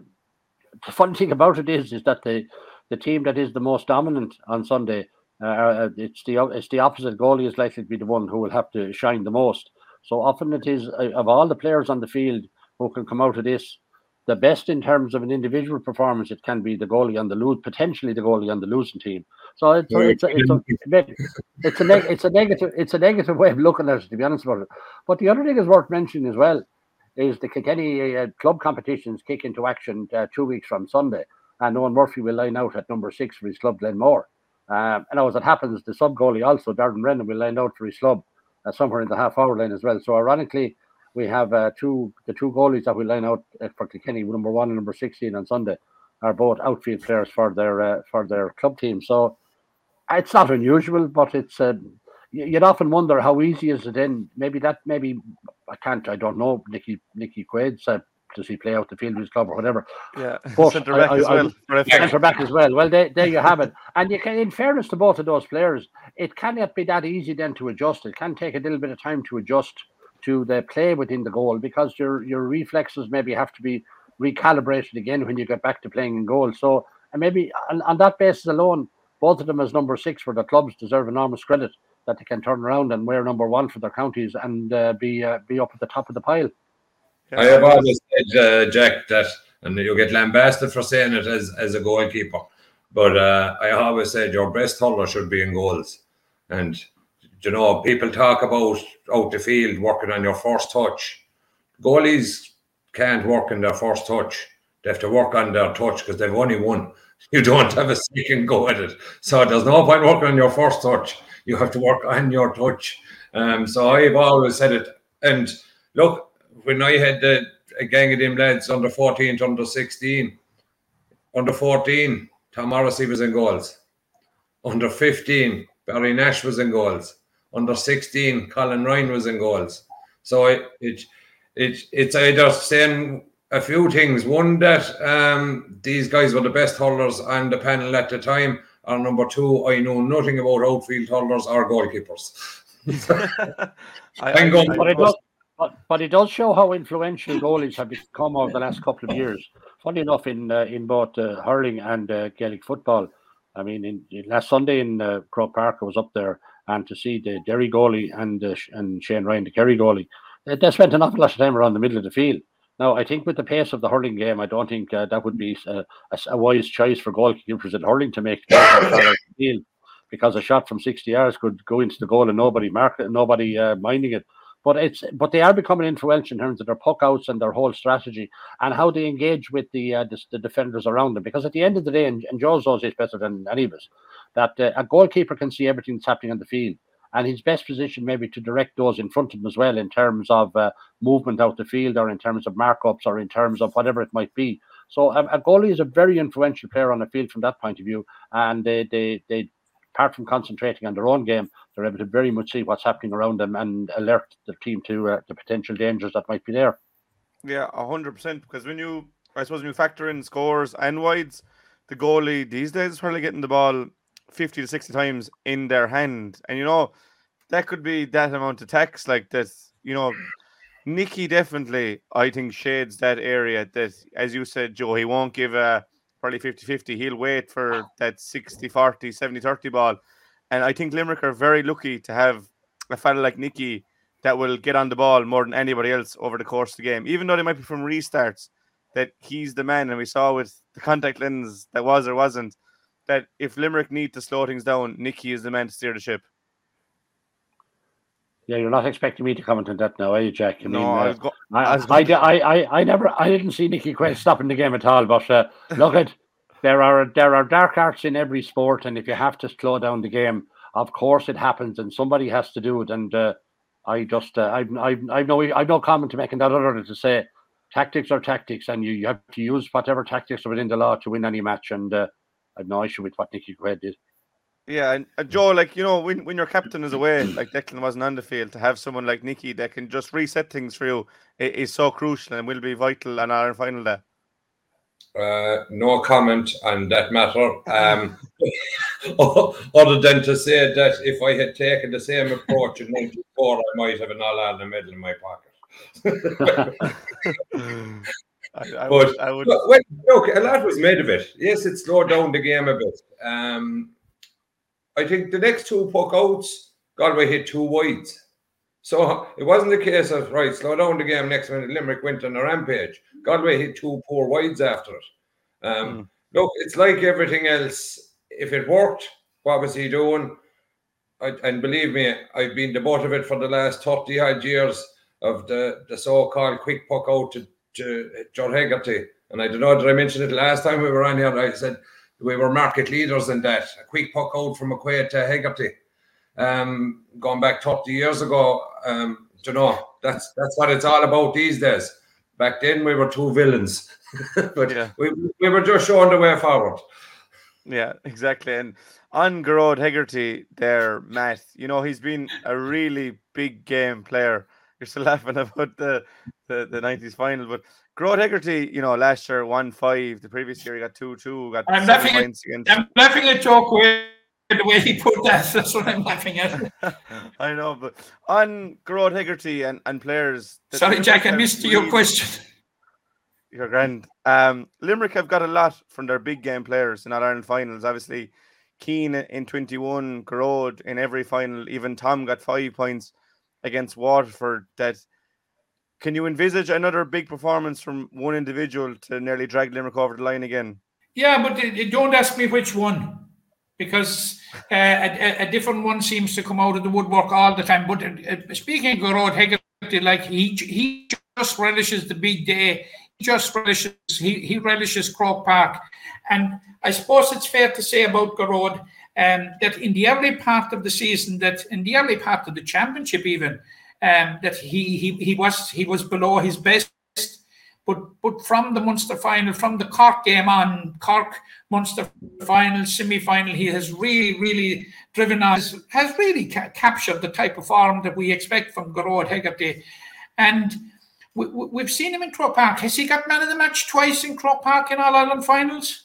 the funny thing about it is, is that the the team that is the most dominant on Sunday, uh, uh, it's the it's the opposite goalie is likely to be the one who will have to shine the most. So often it is uh, of all the players on the field who can come out of this, the best in terms of an individual performance, it can be the goalie on the lose, potentially the goalie on the losing team. So it's a, it's a, it's a, it's a, neg- it's a negative it's a negative way of looking at it, to be honest about it. But the other thing is worth mentioning as well is the Kilkenny uh, club competitions kick into action uh, two weeks from Sunday, and Eoin Murphy will line out at number six for his club Glenmore. Um, and as it happens, the sub goalie also Darren Brennan will line out for his club uh, somewhere in the half hour line as well. So ironically, we have uh, two the two goalies that will line out uh, for Kilkenny, number one and number sixteen on Sunday, are both outfield players for their uh, for their club team. So it's not unusual, but it's uh, you'd often wonder how easy is it in. Maybe that maybe I can't I don't know Nickie Nickie Quaid said does he play out the field with his club or whatever. Yeah, But centre back I- as well. FA. Centre back as well. Well, there, there you have it. And you can, in fairness to both of those players, it cannot be that easy then to adjust. It can take a little bit of time to adjust to the play within the goal because your your reflexes maybe have to be recalibrated again when you get back to playing in goal. So, and maybe on, on that basis alone, both of them as number six for the clubs deserve enormous credit that they can turn around and wear number one for their counties and uh, be uh, be up at the top of the pile. I have always said, uh, Jack, that, and you get lambasted for saying it as, as a goalkeeper, but uh, I always said your best hurler should be in goals. And, you know, people talk about out the field working on your first touch. Goalies can't work on their first touch. They have to work on their touch because they've only one. You don't have a second go at it. So there's no point working on your first touch. You have to work on your touch. Um, so I've always said it. And look, when I had the, a gang of them lads under 14 to under 16, under 14, Tom Morrissey was in goals. Under 15, Barry Nash was in goals. Under 16, Colin Ryan was in goals. So it, it, it it's either saying a few things. One, that um, these guys were the best hurlers on the panel at the time. Or number two, I know nothing about outfield holders or goalkeepers. I, going- But it does, but, but it does show how influential goalies have become over the last couple of years. Funny enough, in uh, in both uh, hurling and uh, Gaelic football, I mean, in, in last Sunday in uh, Croke Park, I was up there, and to see the Derry goalie and uh, and Shane Ryan, the Kerry goalie, they, they spent an awful lot of time around the middle of the field. Now, I think with the pace of the hurling game, I don't think uh, that would be a, a, a, wise choice for goalkeepers in hurling to make because a shot from 60 yards could go into the goal and nobody mark it, nobody uh, minding it. But it's but they are becoming influential in terms of their puck outs and their whole strategy and how they engage with the uh, the, the, defenders around them. Because at the end of the day, and, and Joe knows this better than any of us, that uh, a goalkeeper can see everything that's happening on the field and his best position maybe to direct those in front of him as well in terms of uh, movement out the field or in terms of markups or in terms of whatever it might be. So a, a goalie is a very influential player on the field from that point of view, and they they they apart from concentrating on their own game, they're able to very much see what's happening around them and alert the team to uh, the potential dangers that might be there. Yeah, hundred percent. Because when you, I suppose, when you factor in scores and wides, the goalie these days is probably getting the ball 50 to 60 times in their hand. And you know, that could be that amount of text like this. You know, Nickie definitely, I think, shades that area that, as you said, Joe, he won't give a probably 50 50. He'll wait for that 60 40, 70 30 ball. And I think Limerick are very lucky to have a fellow like Nickie that will get on the ball more than anybody else over the course of the game, even though they might be from restarts. That he's the man, and we saw with the contact lens that was or wasn't that if Limerick need to slow things down, Nickie is the man to steer the ship. Yeah, you're not expecting me to comment on that now, are you, Jack? I mean, no, I, uh, go- I, I, I, I, I, never, I didn't see Nickie Quaid stopping the game at all. But uh, look at there are there are dark arts in every sport, and if you have to slow down the game, of course it happens, and somebody has to do it. And uh, I just, uh, I've, I've, I've no, I've no comment to make on that other than to say, tactics are tactics, and you, you have to use whatever tactics are within the law to win any match. And uh, I've no issue with what Nickie Quaid did. Yeah, and uh, Joe, like you know, when, when your captain is away, like Declan wasn't on the field, to have someone like Nickie that can just reset things for you is, so crucial and will be vital on our final day. Uh, no comment on that matter. Um, other than to say that if I had taken the same approach in '94, I might have an all in the middle in my pocket. I, I, but would, I would. Well, look, a lot was made of it. Yes, it slowed down the game a bit. Um, I think the next two puck outs, Galway hit two wides. So it wasn't the case of right, slow down the game. Next minute, Limerick went on a rampage. Galway hit two poor wides after it. Um, mm. Look, it's like everything else. If it worked, what was he doing? I, and believe me, I've been the butt of it for the last 30 odd years of the, the so called quick puck out to to John Hegarty. And I don't know, did I mention it last time we were on here? I said we were market leaders in that. A quick puck out from McQuaid to Hegarty. Um, going back 30 years ago, um, you know, that's that's what it's all about these days. Back then we were two villains. but yeah. we, we were just showing the way forward. Yeah, exactly. And on Gearóid Hegarty there, Matt, you know, he's been a really big game player you're still laughing about the, the, the 90s final. But Gearóid Hegarty, you know, last year won five. The previous year he got two two. Got I'm laughing at, against... I'm laughing at Joe Quinn the way he put that. That's what I'm laughing at. I know, but on Gearóid Hegarty and, and players. Sorry, Jack, I missed really... your question. You're grand. Um, Limerick have got a lot from their big game players in All Ireland finals. Obviously, Cian in 21, Gearóid in every final. Even Tom got five points against Waterford that can you envisage another big performance from one individual to nearly drag Limerick over the line again? Yeah, but don't ask me which one because uh, a, a, different one seems to come out of the woodwork all the time. But uh, speaking of Gearóid Hegarty, like he he just relishes the big day. He just relishes he, he relishes Croke Park, and I suppose it's fair to say about Gearóid um, that in the early part of the season, that in the early part of the championship, even um, that he he he was he was below his best. But but from the Munster final, from the Cork game on, Cork Munster final, semi final, he has really really driven us, has really ca- captured the type of form that we expect from Gearóid Hegarty, and. We, have seen him in Croke Park. Has he got man of the match twice in Croke Park in All Ireland finals?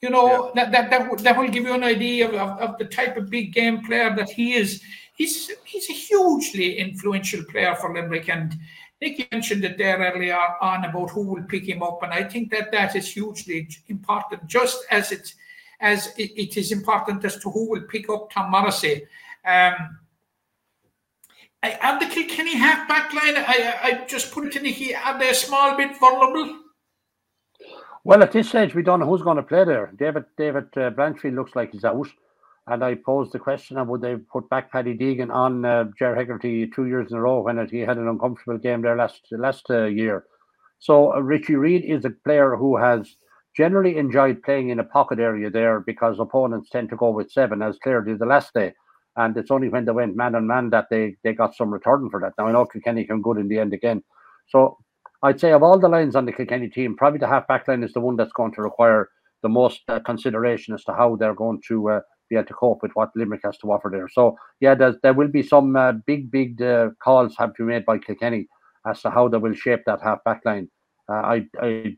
You know, yeah. that, that, that, that will give you an idea of, of, of, the type of big game player that he is. He's he's a hugely influential player for Limerick. And Nickey mentioned it there earlier on about who will pick him up. And I think that that is hugely important, just as it, as it, it is important as to who will pick up Tom Morrissey. Um, and the Kilkenny half half line, I, I just put it to Nickey, are they a small bit vulnerable? Well, at this stage, we don't know who's going to play there. David David uh, Blanchfield looks like he's out. And I posed the question of would they put back Paddy Deegan on uh, Ger Hegarty two years in a row when it, he had an uncomfortable game there last last uh, year. So uh, Richie Reid is a player who has generally enjoyed playing in a pocket area there because opponents tend to go with seven, as Clare did the last day. And it's only when they went man on man that they, they got some return for that. Now I know Kilkenny came good in the end again. So I'd say of all the lines on the Kilkenny team, probably the half back line is the one that's going to require the most uh, consideration as to how they're going to uh, be able to cope with what Limerick has to offer there. So yeah, there will be some uh, big, big uh, calls have to be made by Kilkenny as to how they will shape that half back line. Uh, I, I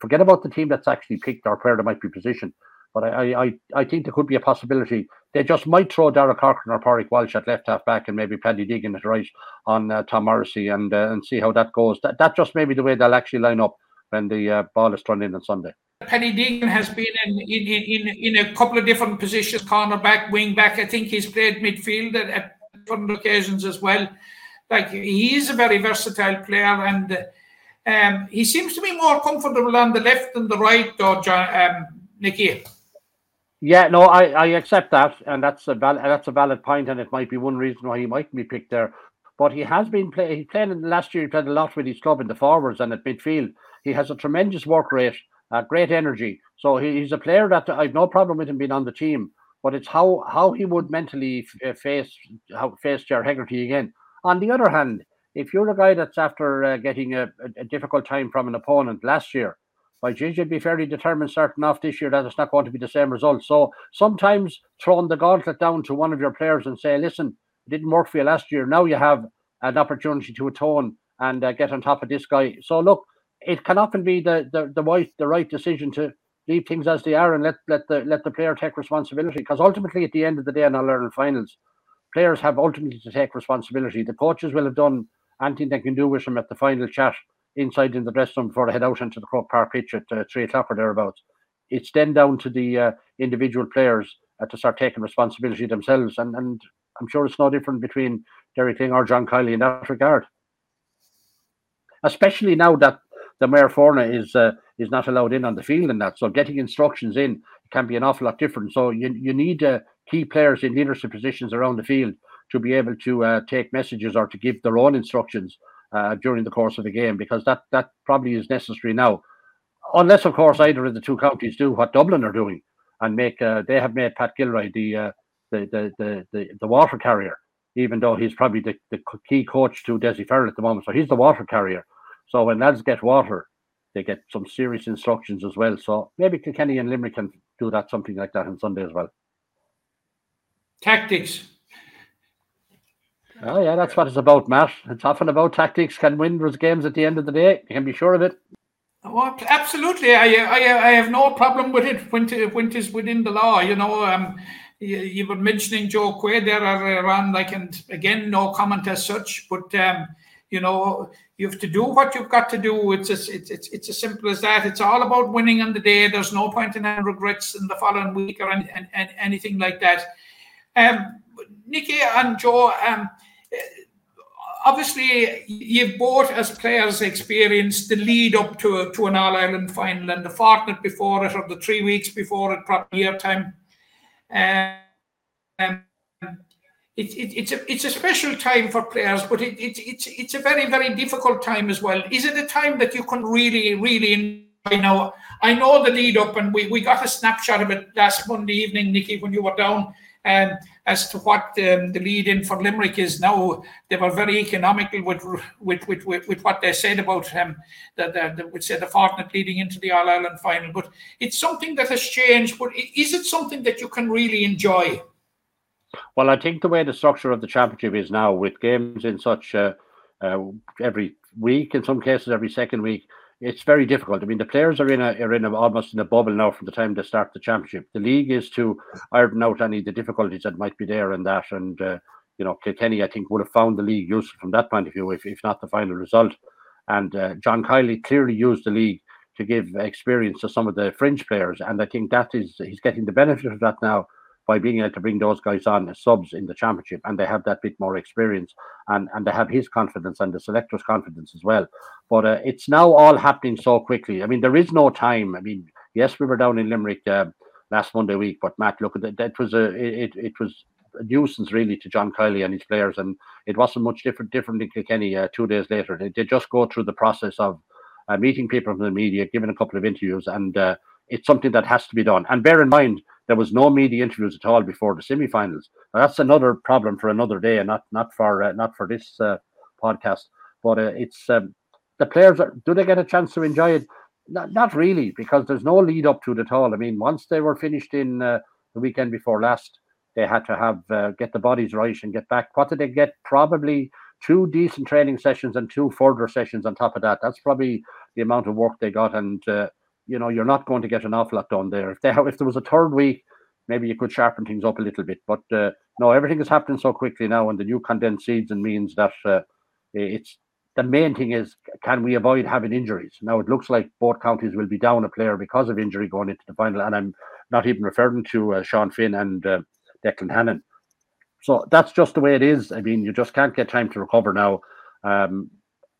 forget about the team that's actually picked or where they might be positioned, but I, I, I think there could be a possibility. They just might throw Darragh Corcoran or Pádraig Walsh at left half back and maybe Paddy Deegan at right on uh, Tom Morrissey and uh, and see how that goes. That, that just may be the way they'll actually line up when the uh, ball is thrown in on Sunday. Paddy Deegan has been in, in, in, in a couple of different positions, cornerback, wing back. I think he's played midfield at, at different occasions as well. Like he is a very versatile player, and um, he seems to be more comfortable on the left than the right, though, John, um, Nickey. Yeah, no, I, I accept that, and that's a valid that's a valid point, and it might be one reason why he might be picked there. But he has been play, he played in the last year. He played a lot with his club in the forwards and at midfield. He has a tremendous work rate uh, great energy. So he, he's a player that I've no problem with him being on the team, but it's how how he would mentally f- uh, face how face Ger Hegarty again. On the other hand, if you're a guy that's after uh, getting a, a, difficult time from an opponent last year, by geez, you'd be fairly determined starting off this year that it's not going to be the same result. So sometimes throwing the gauntlet down to one of your players and say, listen, it didn't work for you last year. Now you have an opportunity to atone and uh, get on top of this guy. So look, it can often be the the the right the right decision to leave things as they are and let let the let the player take responsibility. Because ultimately, at the end of the day, in All Ireland finals, players have ultimately to take responsibility. The coaches will have done anything they can do with them at the final chat inside in the dressing room before I head out into the Croke Park pitch at uh, three o'clock or thereabouts. It's then down to the uh, individual players uh, to start taking responsibility themselves, and and I'm sure it's no different between Derek Lyng or John Kiely in that regard. Especially now that the maor foirne is uh, is not allowed in on the field and that. So getting instructions in can be an awful lot different. So you you need uh, key players in leadership positions around the field to be able to uh, take messages or to give their own instructions uh, during the course of the game because that that probably is necessary now, unless of course either of the two counties do what Dublin are doing and make uh, they have made Pat Gilroy the, uh, the, the the the the water carrier, even though he's probably the, the key coach to Dessie Farrell at the moment. So he's the water carrier. So when lads get water, they get some serious instructions as well. So maybe Kilkenny and Limerick can do that, something like that on Sunday as well. Tactics. Oh yeah, that's what it's about, Matt. It's often about tactics. Can win those games at the end of the day. You can be sure of it. Oh, absolutely. I, I, I have no problem with it when, it, when it is within the law. You know, um, you, you were mentioning Joe Quaid there around, like, and again, no comment as such, but um, you know, you have to do what you've got to do. It's as it's, it's it's as simple as that. It's all about winning on the day. There's no point in having regrets in the following week or any, any, anything like that. Um, Nicky and Joe, um, obviously you've both as players experienced the lead up to to an All Ireland final and the fortnight before it or the three weeks before it, probably year time. Um, it, it, it's a it's a special time for players, but it, it, it's it's a very very difficult time as well. Is it a time that you can really really enjoy now? I know the lead up, and we, we got a snapshot of it last Monday evening, Nickey, when you were down, um, as to what um, the lead in for Limerick is now. They were very economical with with with, with, what they said about. Um, that the, the, would say the fortnight leading into the All Ireland final, but it's something that has changed. But is it something that you can really enjoy? Well, I think the way the structure of the championship is now, with games in such uh, uh, every week, in some cases every second week, it's very difficult. I mean, the players are in a are in a, almost in a bubble now from the time they start the championship. The league is to iron out any of the difficulties that might be there and that, and uh, you know, Kilkenny I think would have found the league useful from that point of view, if if not the final result. And uh, John Kiely clearly used the league to give experience to some of the fringe players, and I think that is he's getting the benefit of that now by being able to bring those guys on as subs in the championship, and they have that bit more experience, and and they have his confidence and the selector's confidence as well. But uh, it's now all happening so quickly. I mean, there is no time. I mean, yes, we were down in Limerick uh, last Monday week, but Matt, look, that that was a it it was a nuisance really to John Kiely and his players, and it wasn't much different different in Kilkenny uh, two days later. They, they just go through the process of uh, meeting people from the media, giving a couple of interviews, and uh, it's something that has to be done. And bear in mind, there was no media interviews at all before the semi-finals. Now, that's another problem for another day, and not not for uh, not for this uh, podcast. But uh, it's um, the players. Are, do they get a chance to enjoy it? Not, not really, because there's no lead up to it at all. I mean, once they were finished in uh, the weekend before last, they had to have uh, get the bodies right and get back. What did they get? Probably two decent training sessions and two further sessions on top of that. That's probably the amount of work they got, and uh, you know you're not going to get an awful lot done there. If they if there was a third week, maybe you could sharpen things up a little bit. But uh, no, everything is happening so quickly now, and the new condensed season means that uh, it's the main thing is can we avoid having injuries? Now it looks like both counties will be down a player because of injury going into the final, and I'm not even referring to uh, Sean Finn and uh, Declan Hannon. So that's just the way it is. I mean, you just can't get time to recover now. Um,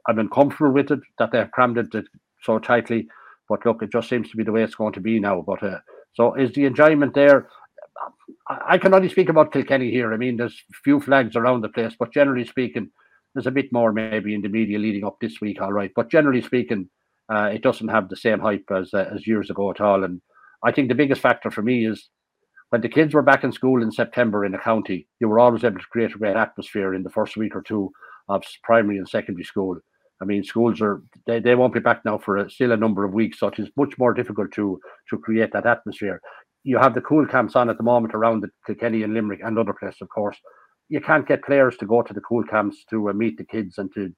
I'm uncomfortable with it that they've crammed it so tightly, but look, it just seems to be the way it's going to be now. But uh, so is the enjoyment there? I can only speak about Kilkenny here. I mean, there's few flags around the place, but generally speaking, there's a bit more maybe in the media leading up this week. All right, but generally speaking, uh, it doesn't have the same hype as uh, as years ago at all. And I think the biggest factor for me is when the kids were back in school in September in the county, you were always able to create a great atmosphere in the first week or two of primary and secondary school. I mean, schools are they, they won't be back now for a, still a number of weeks, so it is much more difficult to to create that atmosphere. You have the Cúl Camps on at the moment around the Kilkenny and Limerick and other places, of course. You can't get players to go to the Cúl Camps to uh, meet the kids and to,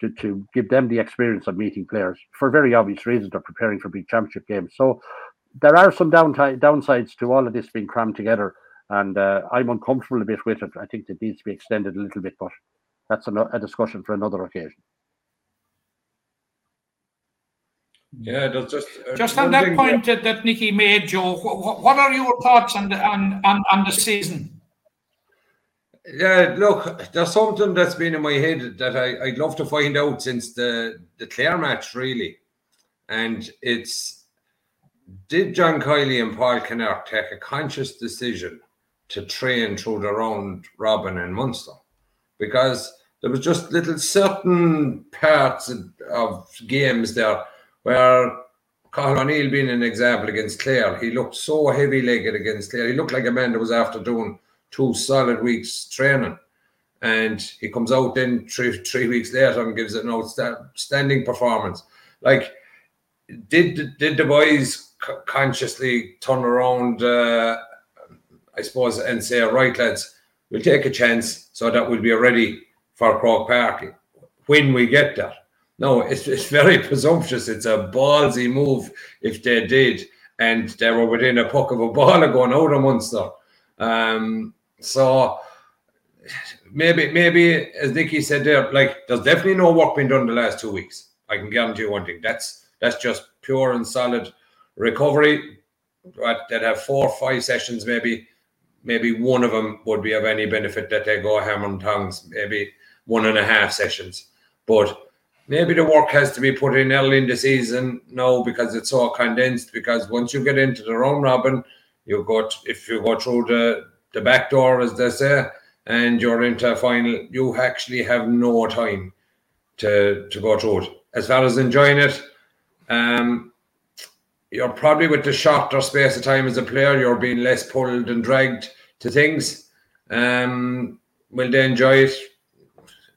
to to give them the experience of meeting players for very obvious reasons. They're preparing for big championship games, so there are some downtime, downsides to all of this being crammed together, and uh, I'm uncomfortable a bit with it. I think it needs to be extended a little bit, but that's a, a discussion for another occasion. Yeah, that's just uh, just on that point that, that Nickey made, Joe. What, what are your thoughts on the on, on, on the season? Yeah, look, there's something that's been in my head that I, I'd love to find out since the the Clare match, really, and it's did John Kiely and Paul Kinnerk take a conscious decision to train through the round robin and Munster? Because there was just little certain parts of, of games there where Cathal O'Neill being an example against Clare, he looked so heavy legged against Clare. He looked like a man that was after doing two solid weeks training. And he comes out then three three weeks later and gives an outstanding performance. Like, did did the boys consciously turn around, uh, I suppose, and say, right, lads, we'll take a chance so that we'll be ready for Croke Park when we get there. No, it's, it's very presumptuous. It's a ballsy move if they did, and they were within a puck of a ball of going out of Munster. Um, so maybe, maybe as Nickey said there, like there's definitely no work being done the last two weeks. I can guarantee you one thing. That's that's just pure and solid recovery. But that have four or five sessions, maybe, maybe one of them would be of any benefit that they go hammer and tongs. Maybe one and a half sessions, but maybe the work has to be put in early in the season now because it's all condensed. Because once you get into the round robin, you go t- if you go through the the back door, as they say, and you're into a final, you actually have no time to to go through it. As far as enjoying it, um, you're probably with the shorter space of time as a player, you're being less pulled and dragged to things. Um, will they enjoy it?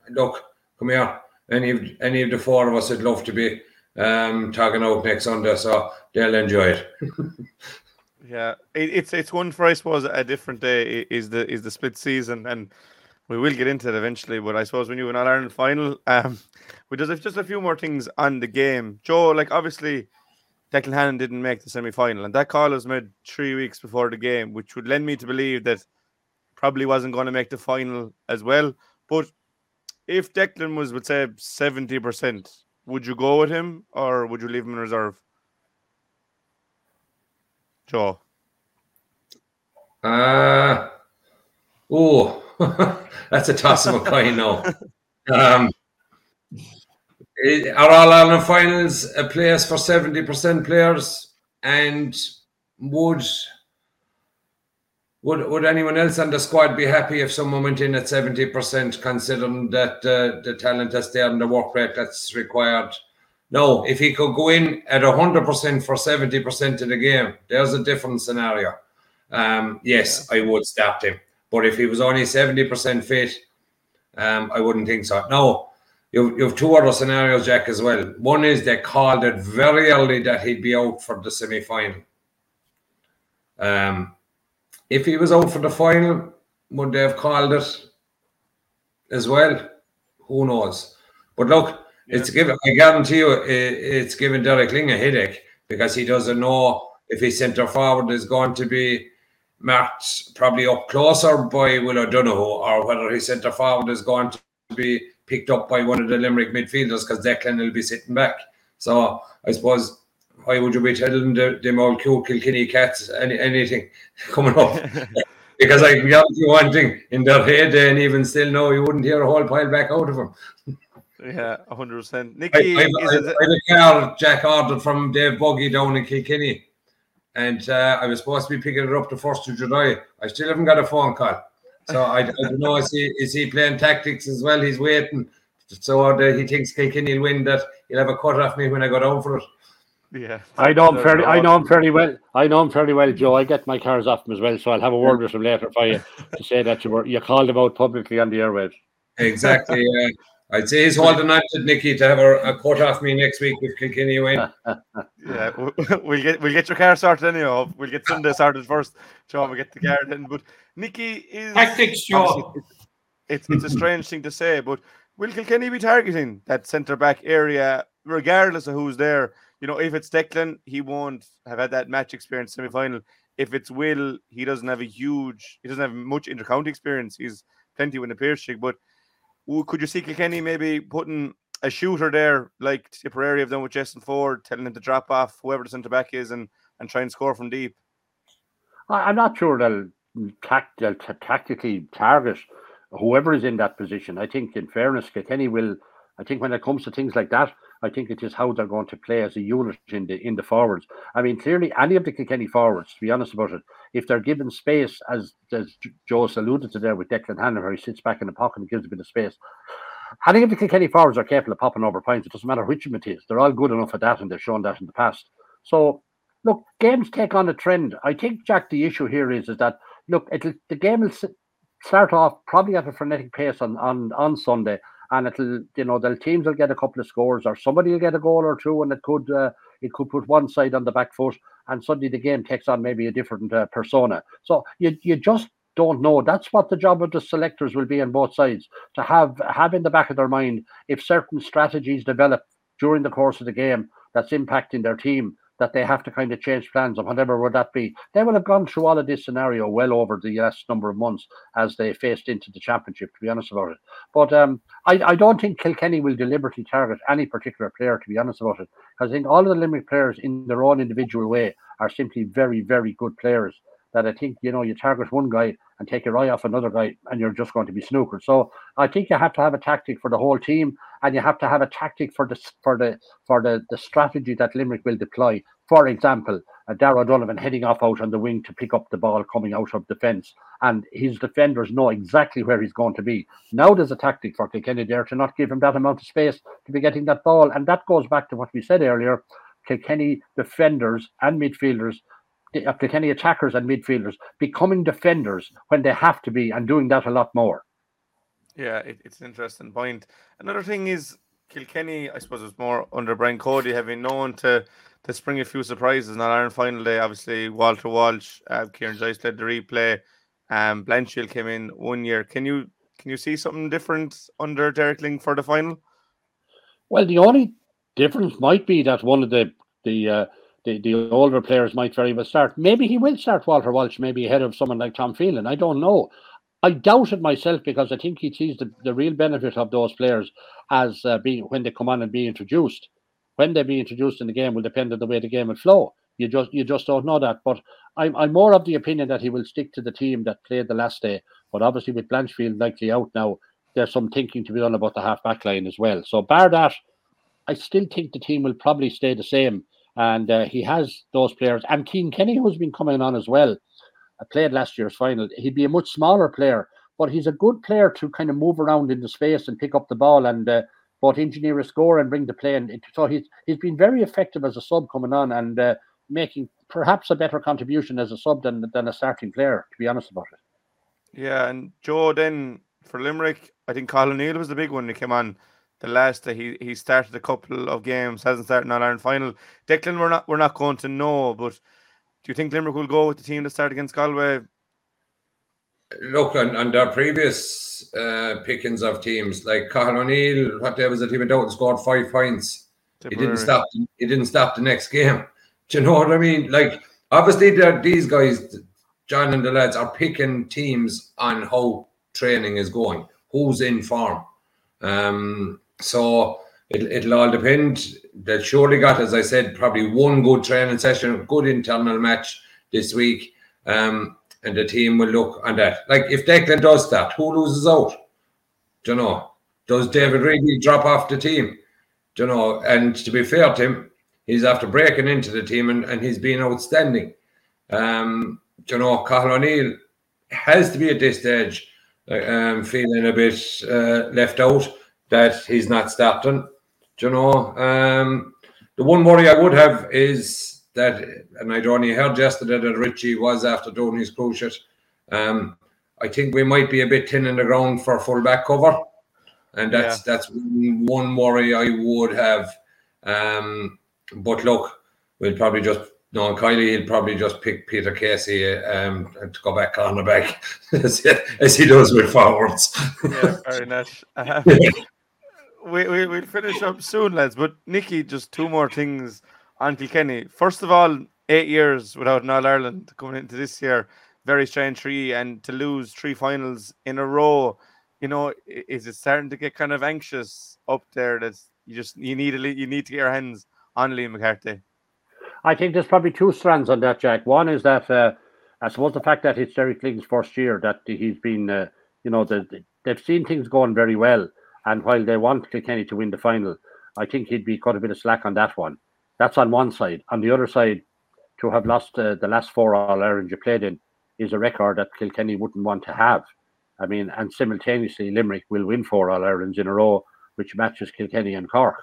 Look, come here any of any of the four of us would love to be um, talking out next Sunday, so they'll enjoy it. yeah, it, it's it's one for I suppose a different day is the is the split season, and we will get into it eventually. But I suppose when you an All Ireland final, um, we just just a few more things on the game. Joe, like obviously. Declan Hannon didn't make the semi final, and that call was made three weeks before the game, which would lend me to believe that probably wasn't going to make the final as well. But if Declan was, would say, 70%, would you go with him or would you leave him in reserve? Joe. Uh, oh, that's a toss of a coin now. Um, are All Ireland finals a place for 70% players? And would would would anyone else on the squad be happy if someone went in at 70%, considering that uh, the talent that's there and the work rate that's required? No, if he could go in at 100% for 70% of the game, there's a different scenario. Um, yes, I would start him. But if he was only 70% fit, um, I wouldn't think so. No, you, you have two other scenarios, Jack, as well. One is they called it very early that he'd be out for the semi final. Um, if he was out for the final, would they have called it as well? Who knows? But look, it's given. I guarantee you, it's given Derek Lyng a headache because he doesn't know if his centre forward is going to be marked probably up closer by Will O'Donoghue or whether his centre forward is going to be picked up by one of the Limerick midfielders because Declan will be sitting back. So I suppose why would you be telling the, them all cute Kilkenny cats any, anything coming up? because I can guarantee you one thing in their head, and even still, no, you wouldn't hear a whole pile back out of them. Yeah, hundred percent. Nickey, I, I, I, I, a car Jack ordered from Dave Buggy down in Kilkenny, and uh, I was supposed to be picking it up the first of July. I still haven't got a phone call, so I, I don't know is he is he playing tactics as well? He's waiting, so that he thinks Kilkenny will win. That he'll have a cut off me when I go down for it. Yeah, I know him fairly. I know him fairly well. I know him fairly well, Joe. I get my cars off him as well, so I'll have a word with him later for you to say that you were you called him out publicly on the airwaves. Exactly. Yeah. I'd say he's holding on to Nicky to have a, a cut off me next week with Kilkenny win. yeah, we'll get we'll get your car started anyhow. We'll get Sunday started first. John, we get the car then. But Nicky is tactics, Joe. It's, it's it's a strange thing to say, but will Kilkenny be targeting that centre back area regardless of who's there? You know, if it's Declan, he won't have had that match experience semi final. If it's Will, he doesn't have a huge, he doesn't have much intercounty experience. He's plenty with the Piercing, but could you see Kilkenny maybe putting a shooter there, like Tipperary have done with Jason Forde, telling him to drop off whoever the centre back is and, and try and score from deep? I'm not sure they'll, tact, they'll t- tactically target whoever is in that position. I think, in fairness, Kilkenny will. I think when it comes to things like that, I think it is how they're going to play as a unit in the in the forwards. I mean, clearly, any of the Kilkenny forwards, to be honest about it, if they're given space, as as Joe alluded to there with Declan Hannon, where he sits back in the pocket and gives a bit of space. Any of the Kilkenny forwards are capable of popping over points. It doesn't matter which of it is. They're all good enough at that, and they've shown that in the past. So, look, games take on a trend. I think, Jack, the issue here is, is that, look, the game will start off probably at a frenetic pace on, on, on Sunday, and it'll you know the teams will get a couple of scores or somebody will get a goal or two and it could uh, it could put one side on the back foot and suddenly the game takes on maybe a different uh, persona. So you you just don't know. That's what the job of the selectors will be on both sides to have have in the back of their mind if certain strategies develop during the course of the game that's impacting their team that they have to kind of change plans or whatever would that be. They will have gone through all of this scenario well over the last number of months as they faced into the championship, to be honest about it. But um, I, I don't think Kilkenny will deliberately target any particular player, to be honest about it. I think all of the Limerick players in their own individual way are simply very, very good players that I think, you know, you target one guy and take your eye off another guy and you're just going to be snookered. So I think you have to have a tactic for the whole team and you have to have a tactic for the for the for the, the strategy that Limerick will deploy. For example, uh, Darragh O'Donovan heading off out on the wing to pick up the ball coming out of defence, and his defenders know exactly where he's going to be. Now there's a tactic for Kilkenny there to not give him that amount of space to be getting that ball, and that goes back to what we said earlier. Kilkenny defenders and midfielders the Kilkenny attackers and midfielders becoming defenders when they have to be and doing that a lot more. Yeah, it, it's an interesting point. Another thing is Kilkenny, I suppose it's more under Brian Cody having known to to spring a few surprises in that Iron final day. Obviously, Walter Walsh, uh, Kieran Joyce led the replay. Um, Blanchfield came in one year. Can you can you see something different under Derek Lyng for the final? Well, the only difference might be that one of the the uh, the, the older players might very well start. Maybe he will start Walter Walsh, maybe ahead of someone like Tom Phelan. I don't know. I doubt it myself because I think he sees the, the real benefit of those players as uh, being when they come on and be introduced. When they be introduced in the game will depend on the way the game will flow. You just you just don't know that. But I'm I'm more of the opinion that he will stick to the team that played the last day. But obviously with Blanchfield likely out now, there's some thinking to be done about the half back line as well. So bar that, I still think the team will probably stay the same. And uh, he has those players. And Cian Kenny, who's been coming on as well, I played last year's final. He'd be a much smaller player, but he's a good player to kind of move around in the space and pick up the ball and uh, both engineer a score and bring the play. And so he's he's been very effective as a sub coming on and uh, making perhaps a better contribution as a sub than than a starting player. To be honest about it. Yeah, and Joe then for Limerick, I think Colin O'Neill was the big one. He came on the last day. He he started a couple of games, hasn't started an All Ireland final. Declan, we're not we're not going to know, but do you think Limerick will go with the team that started against Galway? Look, on, on their previous uh, pickings of teams, like Cathal O'Neill, what day was it? He went out and scored five points. He didn't stop. He didn't stop the next game. Do you know what I mean? Like, obviously, these guys, John and the lads, are picking teams on how training is going, who's in form. Um, so it, it'll all depend. They'll surely got, as I said, probably one good training session, good internal match this week. Um, and the team will look on that. Like if Declan does that, who loses out? Do you know? Does David really drop off the team? Do you know? And to be fair to him, he's after breaking into the team and, and he's been outstanding. Um, you know, Cathal O'Neill has to be at this stage um, feeling a bit uh, left out that he's not starting. Do you know? Um, the one worry I would have is that, and I'd only heard yesterday that Richie was after doing his cruciate. Um, I think we might be a bit thin in the ground for full back cover, and that's yeah. that's one worry I would have. Um, but look, we'll probably just no, Kiely, he'll probably just pick Peter Casey um, to go back on the back as, he does with forwards. yeah, very nice. Uh, we, we, we'll finish up soon, lads. But Nickey, just two more things on Kilkenny. First of all, eight years without an All Ireland coming into this year, very strange three, and to lose three finals in a row, you know, is it starting to get kind of anxious up there that you just you need a, you need to get your hands on Liam McCarthy? I think there's probably two strands on that, Jack. One is that uh, I suppose the fact that it's Derek Lyng's first year that he's been, uh, you know, the, they've seen things going very well. And while they want Kilkenny to win the final, I think he'd be quite a bit of slack on that one. That's on one side. On the other side, to have lost uh, the last four All Ireland you played in is a record that Kilkenny wouldn't want to have. I mean, and simultaneously, Limerick will win four All Irelands in a row, which matches Kilkenny and Cork.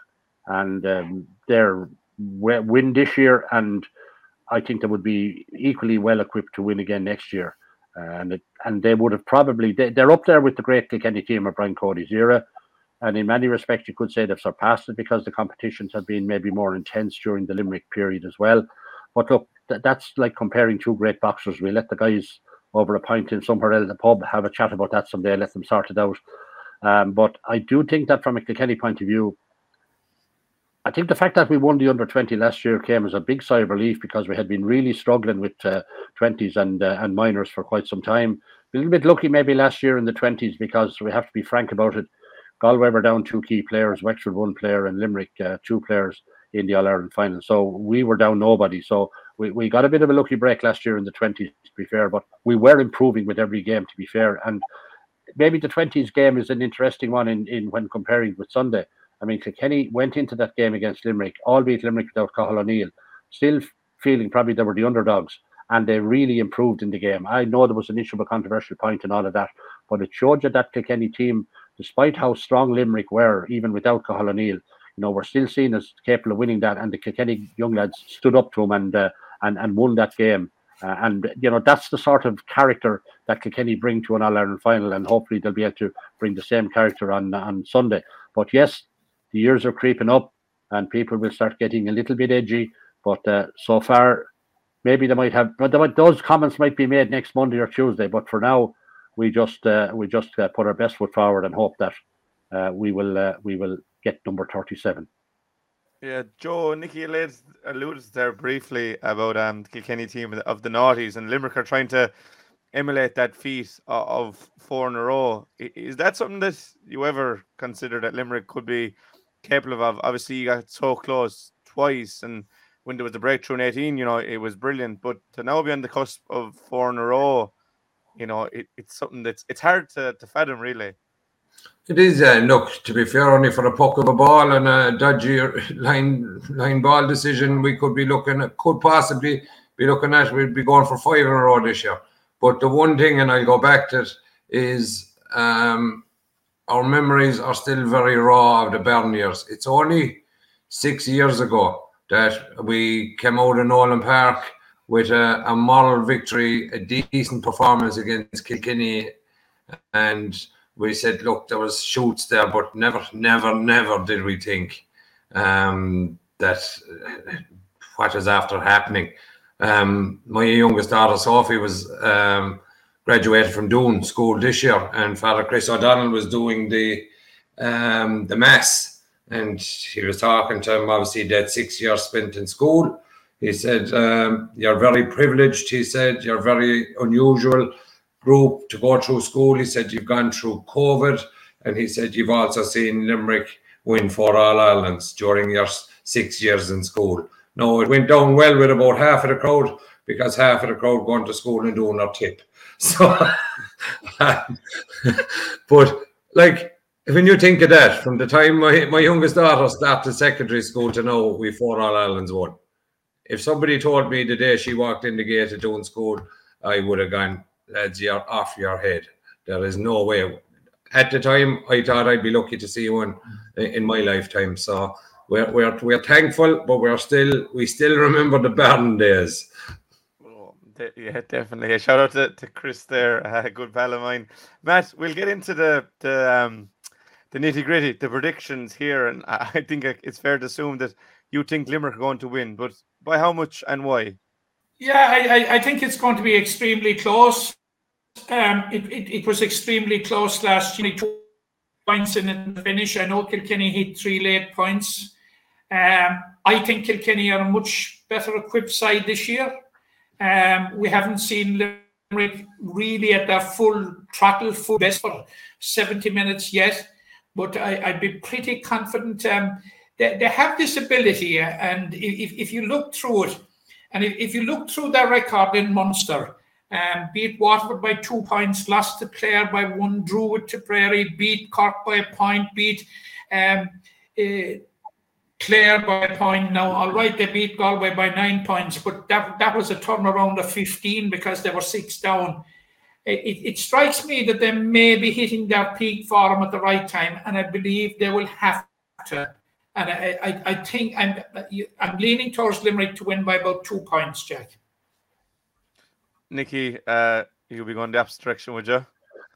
And um, they're win this year, and I think they would be equally well equipped to win again next year. Uh, and it, and they would have probably they, are up there with the great Kilkenny team of Brian Cody's era. And in many respects, you could say they've surpassed it because the competitions have been maybe more intense during the Limerick period as well. But look, th- that's like comparing two great boxers. We let the guys over a pint in somewhere else, in the pub, have a chat about that someday, let them sort it out. Um, but I do think that from a Kilkenny point of view, I think the fact that we won the under 20 last year came as a big sigh of relief because we had been really struggling with uh, 20s and uh, and minors for quite some time. A little bit lucky maybe last year in the 20s because we have to be frank about it. Galway were down two key players, Wexford one player, and Limerick uh, two players in the All Ireland final. So we were down nobody. So we, we got a bit of a lucky break last year in the 20s, to be fair, but we were improving with every game, to be fair. And maybe the 20s game is an interesting one in, in when comparing with Sunday I mean, Kilkenny went into that game against Limerick, albeit Limerick without Cathal O'Neill, still feeling probably they were the underdogs, and they really improved in the game. I know there was an issue of a controversial point and all of that, but it showed you that Kilkenny team, despite how strong Limerick were, even without Cathal O'Neill, you know, were still seen as capable of winning that, and the Kilkenny young lads stood up to them and uh, and and won that game. Uh, and you know that's the sort of character that Kilkenny bring to an All Ireland final, and hopefully they'll be able to bring the same character on on Sunday. But yes, the years are creeping up and people will start getting a little bit edgy. But uh, so far, maybe they might have, but those comments might be made next Monday or Tuesday. But for now, we just uh, we just uh, put our best foot forward and hope that uh, we will uh, we will get number thirty-seven. Yeah, Joe, Nickey alluded there briefly about um the Kilkenny team of the Naughties and Limerick are trying to emulate that feat of four in a row. Is that something that you ever consider that Limerick could be capable of. Obviously, you got so close twice, and when there was the breakthrough in 18, you know, it was brilliant. But to now be on the cusp of four in a row, you know, it, it's something that's it's hard to, to fathom, really. It is, uh, look, to be fair, only for a puck of a ball and a dodgy line line ball decision, we could be looking at, could possibly be looking at, we'd be going for five in a row this year. But the one thing, and I'll go back to it, is um, our memories are still very raw of the Bern years. It's only six years ago that we came out in Nolan Park with a, a moral victory, a decent performance against Kilkenny, and we said, look, there was shoots there, but never, never, never did we think um, that what is after happening. Um, my youngest daughter Sophie was um, graduated from Doon School this year, and Father Chris O'Donnell was doing the um, the mass, and he was talking to him. Obviously, that six years spent in school. He said, um, "You're very privileged." He said, "You're very unusual." group to go through school. He said, You've gone through COVID. And he said, You've also seen Limerick win for All Irelands during your six years in school. No, it went down well with about half of the crowd because half of the crowd going to school and doing their tip. So, but like, when you think of that, from the time my, my youngest daughter started secondary school to now, we four All Irelands won. If somebody told me the day she walked in the gate at Doon School, I would have gone, lads, you're off your head. There is no way. At the time, I thought I'd be lucky to see one in my lifetime. So we're we're we're thankful, but we're still we still remember the Bern days. Oh, yeah, definitely. A shout out to, to Chris there, a good pal of mine. Matt, we'll get into the the um the nitty gritty, the predictions here, and I think it's fair to assume that you think Limerick are going to win, but by how much and why? Yeah, I, I think it's going to be extremely close. Um, it, it, it was extremely close last year. Two points in the finish. I know Kilkenny hit three late points. Um, I think Kilkenny are a much better equipped side this year. Um, we haven't seen Limerick really at their full throttle, full best for 70 minutes yet, but I, would be pretty confident. Um, they, they have this ability, and if, if you look through it, and if, if you look through their record in Munster, um, beat Waterford by two points, lost to Clare by one, drew with Tipperary, beat Cork by a point, beat um, uh, Clare by a point. Now, all right, they beat Galway by nine points, but that, that was a turnaround of 15 because they were six down. It, it, strikes me that they may be hitting their peak form at the right time, and I believe they will have to and I, I, I think I'm I'm leaning towards Limerick to win by about two points, Jack. Nickey, uh, you'll be going the opposite direction, would you?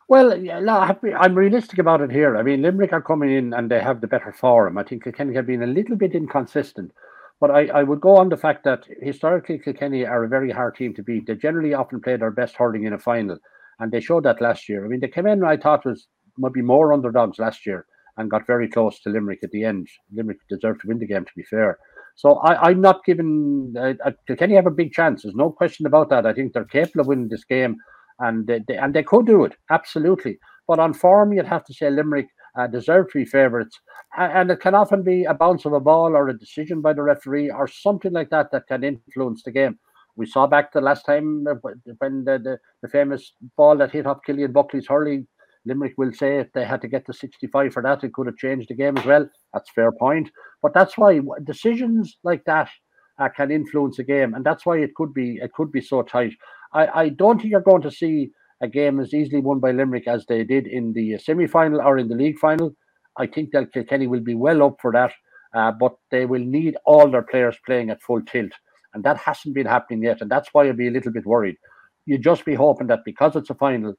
Well, yeah, no, I'm realistic about it here. I mean, Limerick are coming in and they have the better form. I think Kilkenny have been a little bit inconsistent, but I, I would go on the fact that historically Kilkenny are a very hard team to beat. They generally often play their best hurling in a final, and they showed that last year. I mean, they came in, I thought, was might be more underdogs last year and got very close to Limerick at the end. Limerick deserved to win the game, to be fair. So I, am not giving uh, uh, have a big chance. There's no question about that. I think they're capable of winning this game, and they, they and they could do it absolutely. But on form, you'd have to say Limerick uh, deserve to be favourites, and, and it can often be a bounce of a ball or a decision by the referee or something like that that can influence the game. We saw back the last time when the, the, the famous ball that hit up Cillian Buckley's hurley Limerick will say if they had to get to 65 for that, it could have changed the game as well. That's fair point. But that's why decisions like that uh, can influence a game, and that's why it could be it could be so tight. I, I don't think you're going to see a game as easily won by Limerick as they did in the semi final or in the league final. I think that Kilkenny will be well up for that, uh, but they will need all their players playing at full tilt, and that hasn't been happening yet, and that's why I'd be a little bit worried. You'd just be hoping that because it's a final,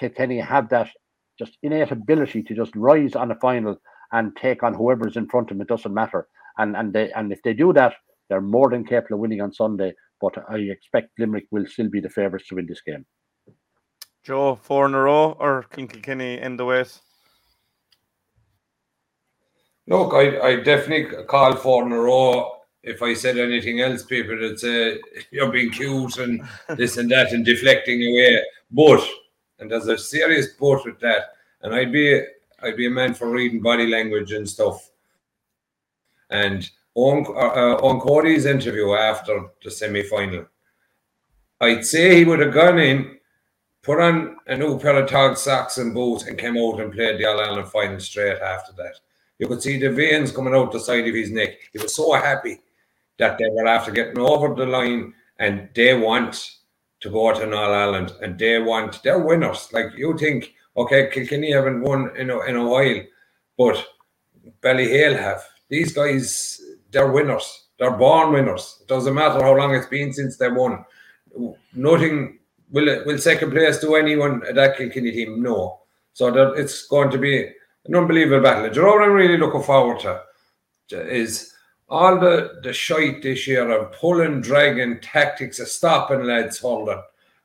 Kilkenny have that just innate ability to just rise on the final and take on whoever's in front of them. It doesn't matter. And and they and if they do that, they're more than capable of winning on Sunday. But I expect Limerick will still be the favourites to win this game. Joe, four in a row, or can Kilkenny end the wait? Look, I, I definitely call four in a row. If I said anything else, people would say you're being cute and this and that and deflecting away. But and there's a serious with that. And I'd be I'd be a man for reading body language and stuff. And on, uh, on Cody's interview after the semi final, I'd say he would have gone in, put on a new pair of tog socks and boots, and came out and played the All Ireland final straight after that. You could see the veins coming out the side of his neck. He was so happy that they were after getting over the line and they want to go to an All Ireland and they want, they're winners. Like you think, okay, Kilkenny haven't won in a, in a while, but Ballyhale have. These guys, they're winners. They're born winners. It doesn't matter how long it's been since they won. Nothing will will second place to anyone at that Kilkenny team. No. So that it's going to be an unbelievable battle. What I'm really looking forward to? Is all the the shite this year of pulling, dragging tactics of stopping lads holding.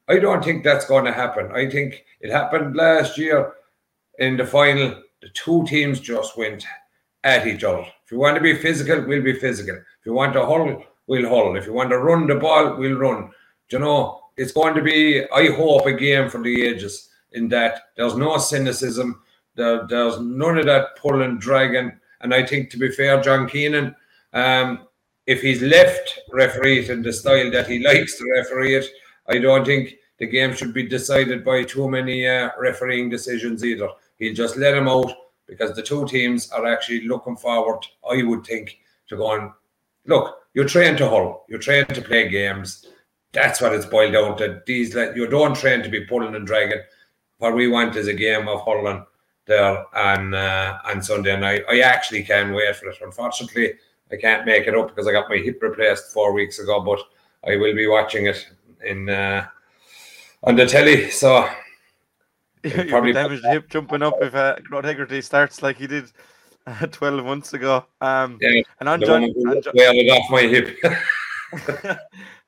I don't think that's going to happen. I think it happened last year in the final. The two teams just went at each other. If you want to be physical, we'll be physical. If you want to huddle, we'll huddle. If you want to run the ball, we'll run. Do you know, it's going to be, I hope, a game for the ages in that there's no cynicism. There, there's none of that pulling, dragging. And I think, to be fair, John Keenan, um, if he's left referee in the style that he likes to referee it, I don't think the game should be decided by too many uh, refereeing decisions either. He'll just let him out because the two teams are actually looking forward, I would think, to going, look, you're trained to hull, you're trained to play games. That's what it's boiled down to. These let you don't train to be pulling and dragging. What we want is a game of hurling there on uh, on Sunday night. I actually can't wait for it. Unfortunately, I can't make it up because I got my hip replaced four weeks ago, but I will be watching it in uh, on the telly. So probably damaged hip jumping up if uh, Gearóid Hegarty starts like he did uh, 12 months ago. Um, yeah, and on John, on John off my hip.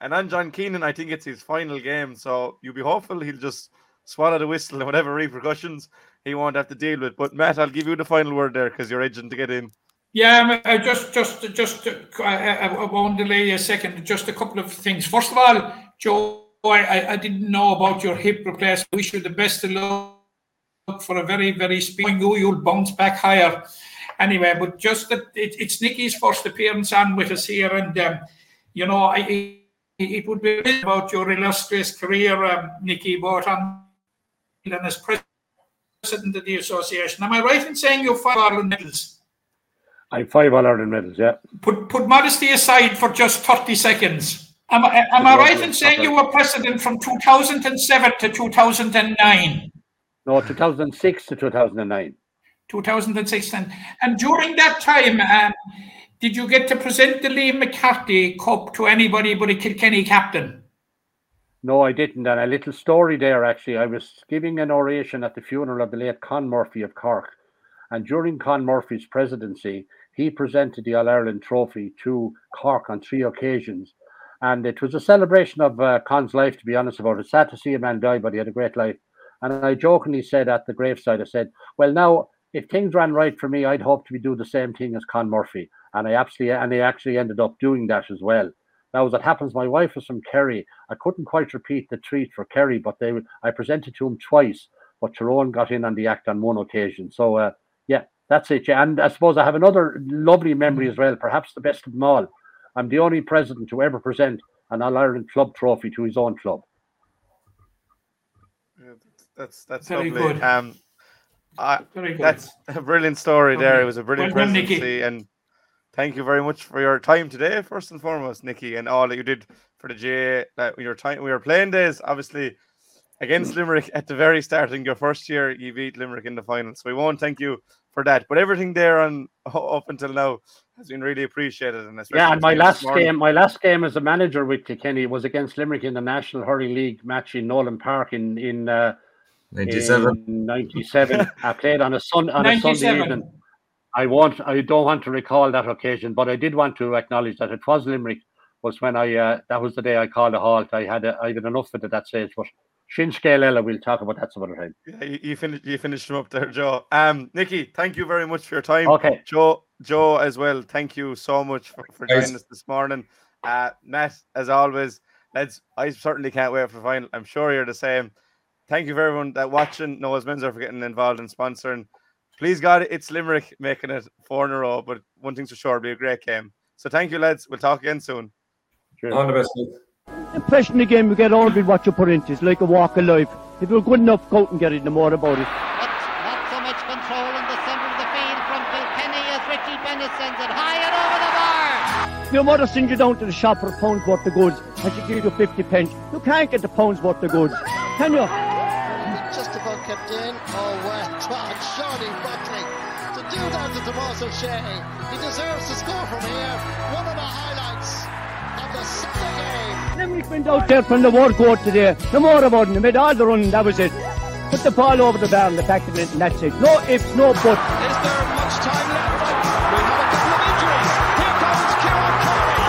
and on John Keenan, I think it's his final game, so you'll be hopeful he'll just swallow the whistle and whatever repercussions he won't have to deal with. But Matt, I'll give you the final word there because you're agent to get in. Yeah, I just, just, just, I, I won't delay a second. Just a couple of things. First of all, Joe, I, I didn't know about your hip replacement. Wish you the best of luck for a very, very speedy. You, you'll bounce back higher. Anyway, but just that it, it's Nickey's first appearance on with us here, and um, you know, I, it would be about your illustrious career, um, Nickey, both on and as president of the association. Am I right in saying you're five Ireland medals? I'm five All Ireland medals, yeah. Put put modesty aside for just 30 seconds. Am, I, am I right in saying you were president from 2007 to 2009? No, 2006 to 2009. 2006. And, and during that time, um, did you get to present the Liam McCarthy Cup to anybody but a Kilkenny captain? No, I didn't. And a little story there, actually. I was giving an oration at the funeral of the late Con Murphy of Cork. And during Con Murphy's presidency, he presented the All Ireland trophy to Cork on three occasions. And it was a celebration of uh, Con's life, to be honest about it. Sad to see a man die, but he had a great life. And I jokingly said at the graveside, I said, Well, now, if things ran right for me, I'd hope to do the same thing as Con Murphy and I actually and they actually ended up doing that as well. Now, as it happens, my wife was from Kerry. I couldn't quite repeat the treat for Kerry, but they I presented to him twice, but Tyrone got in on the act on one occasion. So, uh, yeah, that's it. Yeah. And I suppose I have another lovely memory as well, perhaps the best of them all. I'm the only president to ever present an All Ireland club trophy to his own club. Yeah, that's that's Very lovely. Good. Um, I, Very good. That's a brilliant story there. It was a brilliant well presidency, and thank you very much for your time today, first and foremost, Nickey, and all that you did for the GAA. That your time we were playing days, obviously against Limerick at the very start starting your first year, you beat Limerick in the final. So we won't thank you for that, but everything there on up until now has been really appreciated. And yeah, and my last game, my last game as a manager with Kilkenny was against Limerick in the National Hurling League match in Nolan Park in in. Uh, 97. 97. I played on a sun on 97. a Sunday evening. I want I don't want to recall that occasion, but I did want to acknowledge that it was Limerick was when I uh, that was the day I called a halt. I had a, I had enough of it at that stage, but Sin scéal eile, we'll talk about that some other time. Yeah, you, you finished you finished them up there, Joe. Um, Nickey, thank you very much for your time. Okay, Joe, Joe as well. Thank you so much for, for joining us this morning. Uh, Matt, as always, let's. I certainly can't wait for the final. I'm sure you're the same. Thank you for everyone that watching. Noels Menswear for getting involved in sponsoring please God, it's Limerick making it four in a row. But one thing's for sure, it'll be a great game. So thank you, lads. We'll talk again soon. Cheers. All the best. Luke. Impression the game you get all with what you put into. It's like a walk of life. If you're good enough, go out and get it. No more about it. But not so much control in the centre of the field from Kilkenny as Richie Bennett sends it high and over the bar. Your mother sends you down to the shop for a pound's worth of goods and she gives you 50 pence. You can't get the pound's worth of goods. Can you? Just about kept in. Oh, well done, Shawnee Buckley. To do that to Tomas O'Shea, he deserves to score from here. One of the highlights of the Sunday game. Limerick went out there from the word go today. No more about it. They made all the running. That was it. Put the ball over the bar and the back of it and that's it. No ifs, no buts. Is there much time left? We have a couple of injuries. Here comes Ciarán Carey.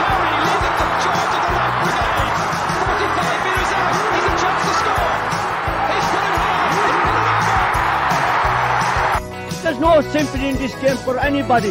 Carey leading the charge of the right 45 metres out. He's a chance to score. He's put it high. He's put it over. There's no sympathy in this game for anybody.